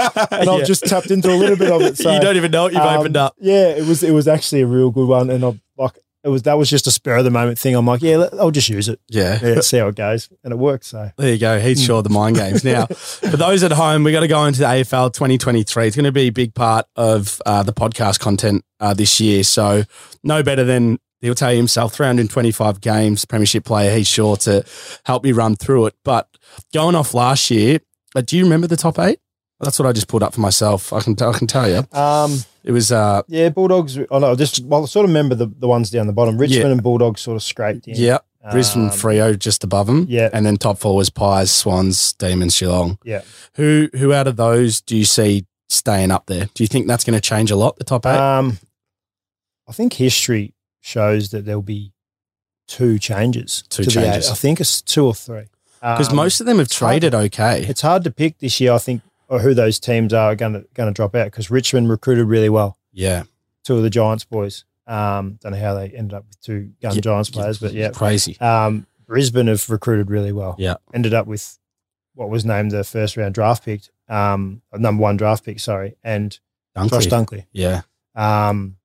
Yeah. I've just tapped into a little bit of it. So you don't even know what you've um, opened up. Yeah, it was it was actually a real good one, and I like it was that was just a spur of the moment thing. I'm like, yeah, I'll just use it. Yeah. Yeah, see how it goes, and it worked. So There you go. He's sure of the mind games. Now, *laughs* for those at home, we got to go into the AFL 2023. It's going to be a big part of uh, the podcast content uh, this year. So, no better than he'll tell you himself 325 games, Premiership player. He's sure to help me run through it. But going off last year, uh, do you remember the top eight? That's what I just pulled up for myself. I can, I can tell you. um, It was, uh, yeah, Bulldogs. I know. Just well, I sort of remember the, the ones down the bottom. Richmond Yeah. and Bulldogs sort of scraped in. yeah, Brisbane, Um, Freo just above them. Yeah. And then top four was Pies, Swans, Demons, Geelong. Yeah. Who who out of those do you see staying up there? Do you think that's going to change a lot, the top eight? Um, I think history shows that there'll be two changes. Two to the eight. changes. I think it's two or three. Because Um, most of them have traded okay. It's hard to pick this year. I think or who those teams are going to going to drop out because Richmond recruited really well. Yeah. Two of the Giants boys. Um, don't know how they ended up with two gun Yeah, Giants yeah, players, but yeah. Crazy. Um, Brisbane have recruited really well. Yeah. Ended up with what was named the first round draft pick, um, number one draft pick, sorry, and Josh Dunkley. Dunkley. Yeah. Um,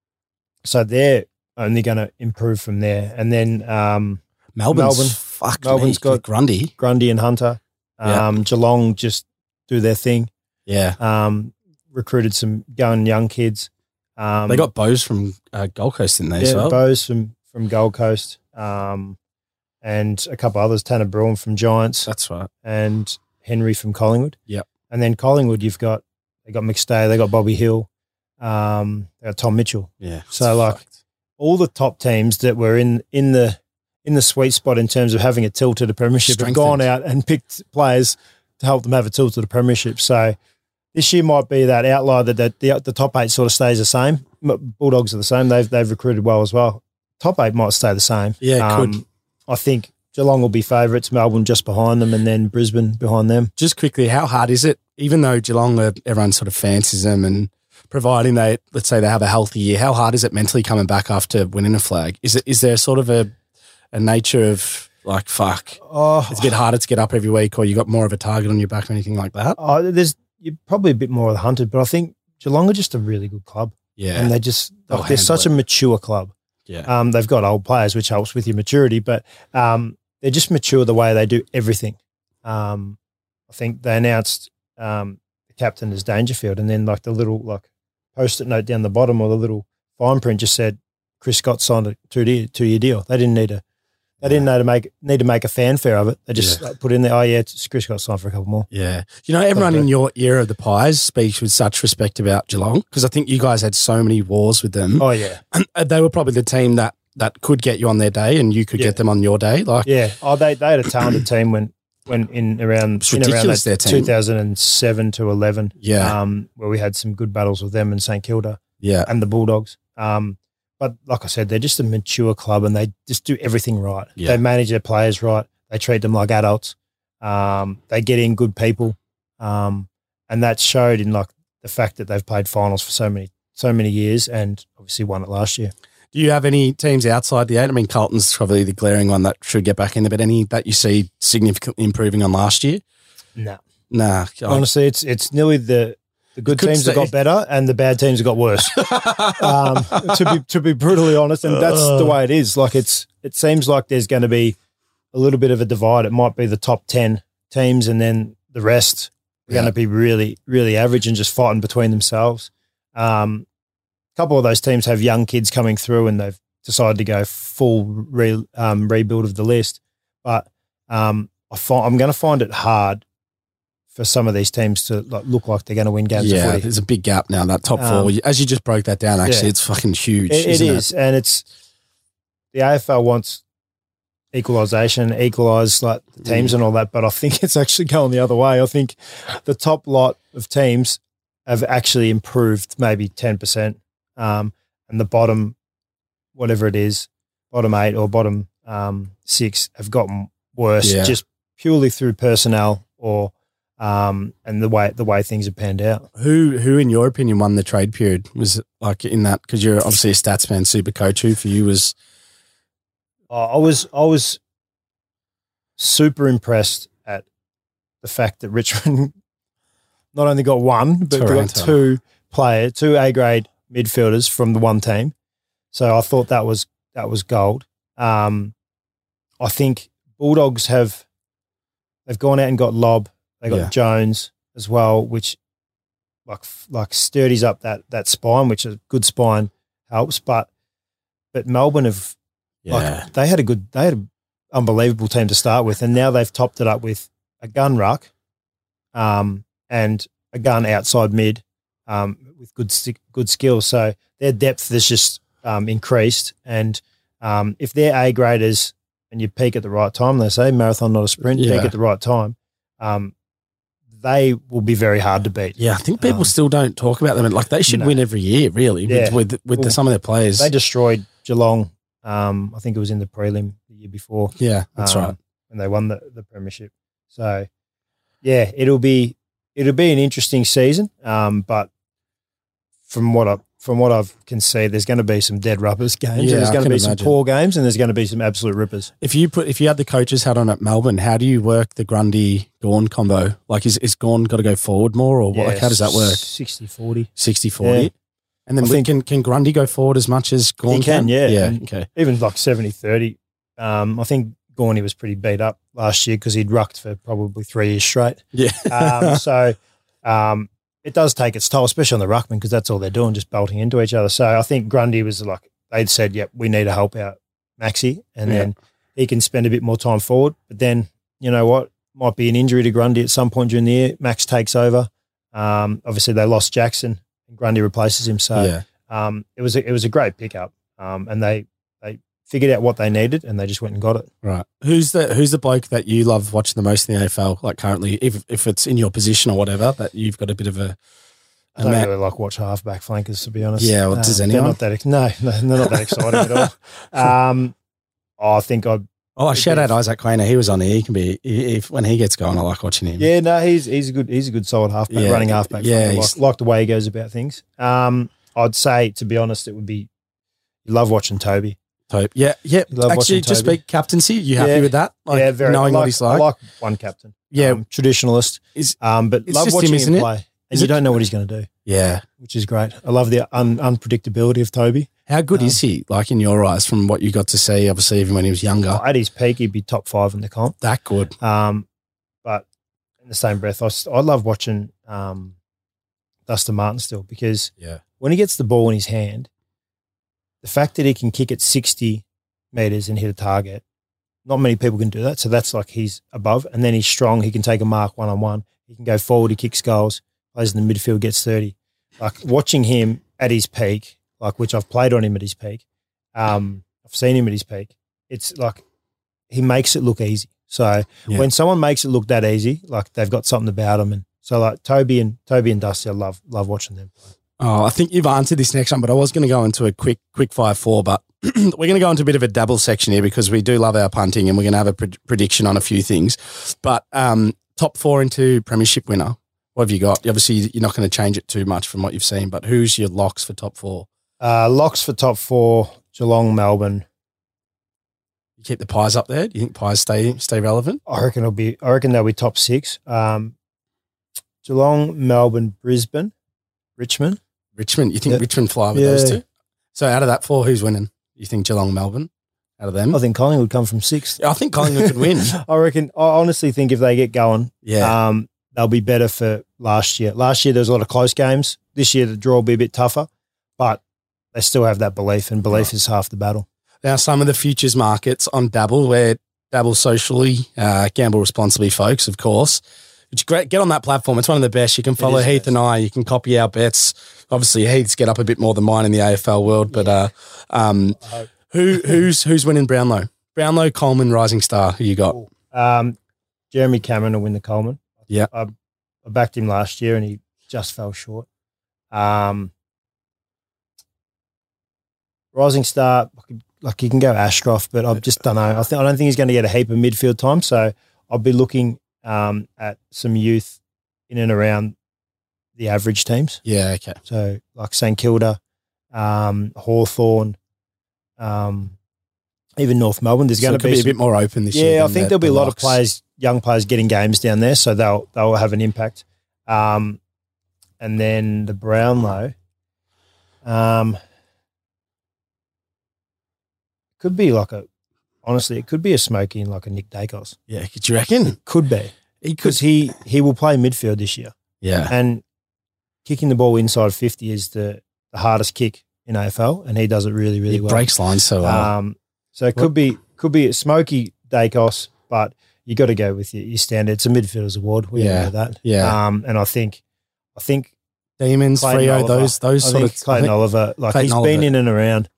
so they're only going to improve from there. And then um, Melbourne's Melbourne. fuck Melbourne's me. got- Grundy. Grundy and Hunter. Yeah. Um, Geelong just do their thing. Yeah. Um, recruited some young young kids. Um, they got Bowes from uh, Gold Coast, didn't they, as yeah, well? Bowes from from Gold Coast, um, and a couple others. Tanner Bruhn from Giants, That's right. and Henry from Collingwood. Yep. And then Collingwood, you've got they got McStay, they got Bobby Hill, um, they got Tom Mitchell. Yeah. So, like, fucked. All the top teams that were in in the in the sweet spot in terms of having a tilt to the premiership have gone out and picked players to help them have a tilt to the premiership. So this year might be that outlier that the, the, the top eight sort of stays the same. Bulldogs are the same. They've they've recruited well as well. Top eight might stay the same. Yeah, it could. Um, I think Geelong will be favourites. Melbourne just behind them, and then Brisbane behind them. just quickly, how hard is it? Even though Geelong, everyone sort of fancies them, and providing they, let's say, they have a healthy year, how hard is it mentally coming back after winning a flag? Is it is there sort of a a nature of like fuck? Oh, It's a bit harder to get up every week, or you got more of a target on your back or anything like that. oh, there's you're probably a bit more of the hunted, but I think Geelong are just a really good club, Yeah, and they just like, they're such it. a mature club. yeah, Um, they've got old players, which helps with your maturity, but um, they're just mature the way they do everything. Um, I think they announced um, the captain is Dangerfield, and then like the little like post-it note down the bottom or the little fine print just said Chris Scott signed a two year two year deal. They didn't need a they didn't know to make need to make a fanfare of it. They just Yeah. like, put in there, oh yeah, it's Chris Scott signed for a couple more. yeah. You know, everyone in your era of the Pies speaks with such respect about Geelong because I think you guys had so many wars with them. Oh yeah, And *clears throat* they were probably the team that that could get you on their day, and you could Yeah. get them on your day. Like, yeah. Oh, they they had a talented team when when in around It's in around that team. 2007 to 11. yeah, um, where we had some good battles with them and St Kilda yeah, and the Bulldogs. Um, but like I said, they're just a mature club and they just do everything right. Yeah. They manage their players right. They treat them like adults. Um, they get in good people, um, and that showed in like the fact that they've played finals for so many so many years and obviously won it last year. Do you have any teams outside the eight? I mean, Carlton's probably the glaring one that should get back in there, but any that you see significantly improving on last year? No, Nah. Honestly, it's it's nearly the the good Could teams say- got better and the bad teams have got worse. *laughs* um, to be to be brutally honest, and that's the way it is. Like it's it seems like there's going to be a little bit of a divide. It might be the top ten teams, and then the rest are going to be really really average and just fighting between themselves. Um, a couple of those teams have young kids coming through, and they've decided to go full re, um, rebuild of the list. But um, I find, I'm going to find it hard for some of these teams to like, look like they're going to win games. yeah, there's a big gap now. That top Um, four, as you just broke that down, actually, yeah. it's fucking huge. It, it is, and it's the AFL wants equalisation, equalise like the teams and all that, but I think *laughs* it's actually going the other way. I think the top lot of teams have actually improved maybe ten percent, um, and the bottom, whatever it is, bottom eight or bottom um, six have gotten worse Yeah. just purely through personnel or um, and the way the way things have panned out. Who, who, in your opinion, won the trade period? Was it like in that because you're obviously a stats man, super coach. Who for you was Uh, I was I was super impressed at the fact that Richmond *laughs* not only got one, but they got two player, two A grade midfielders from the one team. So I thought that was that was gold. Um, I think Bulldogs have they've gone out and got Lobb. They got Yeah. Jones as well, which like like sturdies up that that spine, which a good spine helps. But but Melbourne have yeah, like they had a good, they had an unbelievable team to start with, and now they've topped it up with a gun ruck, um, and a gun outside mid, um, with good good skills. So their depth has just um, increased, and um, if their A graders and you peak at the right time, they say marathon not a sprint, Yeah. peak at the right time, um, they will be very hard to beat. Yeah, I think people Um, still don't talk about them. Like they should No. win every year, really, Yeah. with with, with the, Well, some of their players. They destroyed Geelong. Um, I think it was in the prelim the year before. yeah, that's um, right. And they won the, the premiership. So yeah, it'll be it'll be an interesting season. Um, but from what I from what I can see, there's going to be some dead rubbers *laughs* games. Yeah, and there's going to can be some poor games, and there's going to be some absolute rippers. If you put if you had the coaches hat on at Melbourne, how do you work the Grundy Gawn combo? Like, is is Gawn got to go forward more, or what, like, how does that work? 60-40. 60-40? Yeah. And then think- can can Grundy go forward as much as Gawn He can, yeah. yeah. Okay, Even like 70-30. Um, I think Gawny was pretty beat up last year because he'd rucked for probably three years straight. yeah. Um, *laughs* so um, it does take its toll, especially on the ruckman, because that's all they're doing, just bolting into each other. So I think Grundy was like, they'd said, yep, we need to help out Maxi, and Yeah. then he can spend a bit more time forward. But then, you know what? Might be an injury to Grundy at some point during the year. Max takes over. Um, obviously, they lost Jackson, and Grundy replaces him. So yeah. um, it was a, it was a great pickup, um, and they they figured out what they needed, and they just went and got it. Right. Who's the Who's the bloke that you love watching the most in the AFL? Like currently, if if it's in your position or whatever, that you've got a bit of a. I a don't ma- really like watch halfback flankers to be honest. Yeah, well, does they're? Not that ex- no, no, they're not that exciting at all. *laughs* Um, oh, I think I'd. oh, shout out Isaac Quaynor. He was on here. He can be if when he gets going. I like watching him. Yeah, no, he's he's a good he's a good solid halfback, Yeah, running halfback. yeah, flanker. he's- like, like the way he goes about things. Um, I'd say to be honest, it would be. Love watching Toby. Tope. Yeah, yeah. Love Actually, just Toby. speak captaincy. You happy Yeah. with that? Like, yeah, very. knowing like, what he's I like. like one captain. yeah, um, traditionalist. Is- um, but love watching him, him, it? play, and Is you it- don't know what he's going to do, yeah. which is great. I love the un- unpredictability of Toby. How good Um, is he? Like in your eyes, from what you got to see, obviously, even when he was younger, At his peak, he'd be top five in the comp. that good. Um, but in the same breath, I, I love watching um, Dustin Martin still because Yeah. when he gets the ball in his hand, the fact that he can kick at 60 meters and hit a target, not many people can do that. So that's like he's above. And then he's strong. He can take a mark one on one. He can go forward. He kicks goals, plays in the midfield, gets 30. Like watching him at his peak, like which I've played on him at his peak, um, I've seen him at his peak. It's like he makes it look easy. So Yeah. when someone makes it look that easy, like they've got something about them. And so like Toby and Toby and Dusty, I love love watching them. play. Oh, I think you've answered this next one, but I was going to go into a quick, quick five four, but *clears throat* we're going to go into a bit of a double section here because we do love our punting and we're going to have a pred- prediction on a few things. But um, top four into premiership winner. What have you got? Obviously, you're not going to change it too much from what you've seen, but who's your locks for top four? Uh, locks for top four: Geelong, Melbourne. You keep the pies up there. Do you think pies stay stay relevant? I reckon it'll be. I reckon they'll be top six. Um, Geelong, Melbourne, Brisbane, Richmond. Richmond, you think Yeah. Richmond fly with Yeah. those two? So out of that four, who's winning? You think Geelong, Melbourne? Out of them, I think Collingwood come from sixth. I think Collingwood could win. *laughs* I reckon. I honestly think if they get going, Yeah, um, they'll be better for last year. Last year there was a lot of close games. This year the draw will be a bit tougher, but they still have that belief, and belief is half the battle. Now, some of the futures markets on Dabble, where Dabble socially, uh, gamble responsibly, folks, of course. Get on that platform. It's one of the best. You can follow Heath best. and I. You can copy our bets. Obviously, Heath's get up a bit more than mine in the AFL world. But uh, um, who *laughs* who's who's winning Brownlow? Brownlow, Coleman, Rising Star. Who you got? Um, Jeremy Cameron will win the Coleman. Yeah. I, I backed him last year and he just fell short. Um, Rising Star, like you can go Ashcroft, but I just don't know. I, think, I don't think he's going to get a heap of midfield time. So I'll be looking um, at some youth in and around the average teams. Yeah. Okay. So like St Kilda, um, Hawthorn, um, even North Melbourne. There's So going to be, be a bit more open this year. yeah, I think the- there'll be a the lot of players, young players, getting games down there, so they'll they'll have an impact. Um, and then the Brownlow, um, could be like a honestly, it could be a smoky in like a Nick Daicos. Yeah. Could you reckon? Could be He because he he will play midfield this year, Yeah. and kicking the ball inside fifty is the, the hardest kick in AFL, and he does it really really He well. breaks lines so well. Um, so it could be could be a smoky Daicos, but you got to go with your, your standard. It's a midfielders award. We Yeah, know that. yeah. Um, and I think I think Demons, Clayton Frio, Oliver. those those I sort think of. Clayton Oliver, like Clayton he's Oliver. been in and around.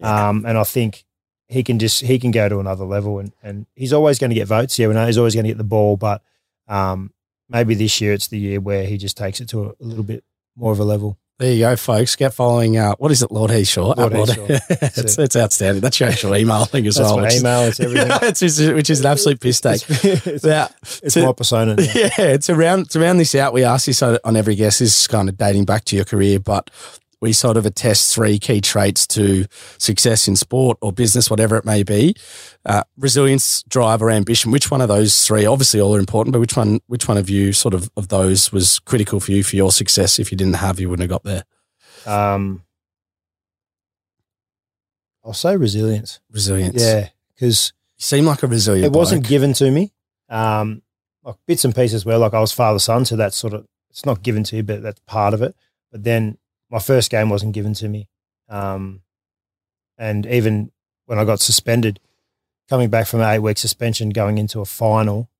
Um, and I think he can just he can go to another level, and and he's always going to get votes. Yeah, we know he's always going to get the ball, but um, maybe this year it's the year where he just takes it to a, a little bit more of a level. There you go, folks. Get following. Uh, what is it, Lord Heathshaw? Lord At Heathshaw. *laughs* That's it's, it. it's outstanding. That's your actual *laughs* email thing as well. which email. It's *laughs* everything. It's just- which is an absolute piss take. it's it's, Now, it's to- my persona. now. yeah, it's around to round this out. We ask this on on every guest. This is kind of dating back to your career, but we sort of attest three key traits to success in sport or business, whatever it may be: uh, resilience, drive, or ambition. Which one of those three? Obviously, all are important, but which one? Which one of you, sort of, of those, was critical for you for your success? If you didn't have, you wouldn't have got there. Um, I'll say resilience. Resilience. Yeah, because you seem like a resilient. it wasn't bloke. given to me. Um, like bits and pieces were like I was father son, so that's sort of it's not given to you, but that's part of it. But then my first game wasn't given to me, um, and even when I got suspended, coming back from an eight week suspension, going into a final,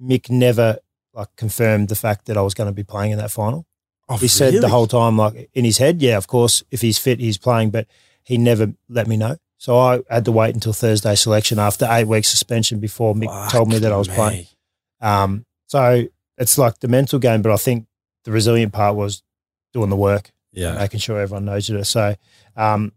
Mick never like confirmed the fact that I was going to be playing in that final. Oh, He said the whole time, like in his head, yeah, of course, if he's fit, he's playing, but he never let me know. So I had to wait until Thursday selection after eight weeks suspension before Mick told me that I was Fuck playing. Um, so it's like the mental game, but I think the resilient part was doing the work, Yeah. making sure everyone knows you. So um,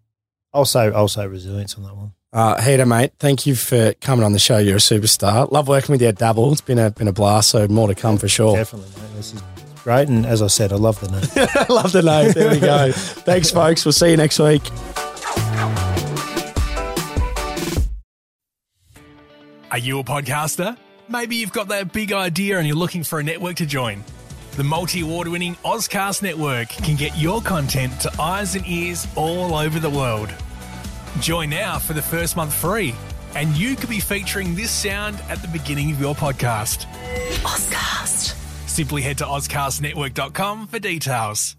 I'll say I'll say resilience on that one. Uh, Heater, mate, thank you for coming on the show. You're a superstar. Love working with you at Dabble. It's been a been a blast. So more to come for sure. Definitely, mate. This is great, and as I said, I love the name. I *laughs* love the name. There we go. *laughs* Thanks, folks. We'll see you next week. Are you a podcaster? Maybe you've got that big idea and you're looking for a network to join. The multi award winning Ozcast Network can get your content to eyes and ears all over the world. Join now for the first month free, and you could be featuring this sound at the beginning of your podcast. Ozcast. Simply head to OzcastNetwork.com for details.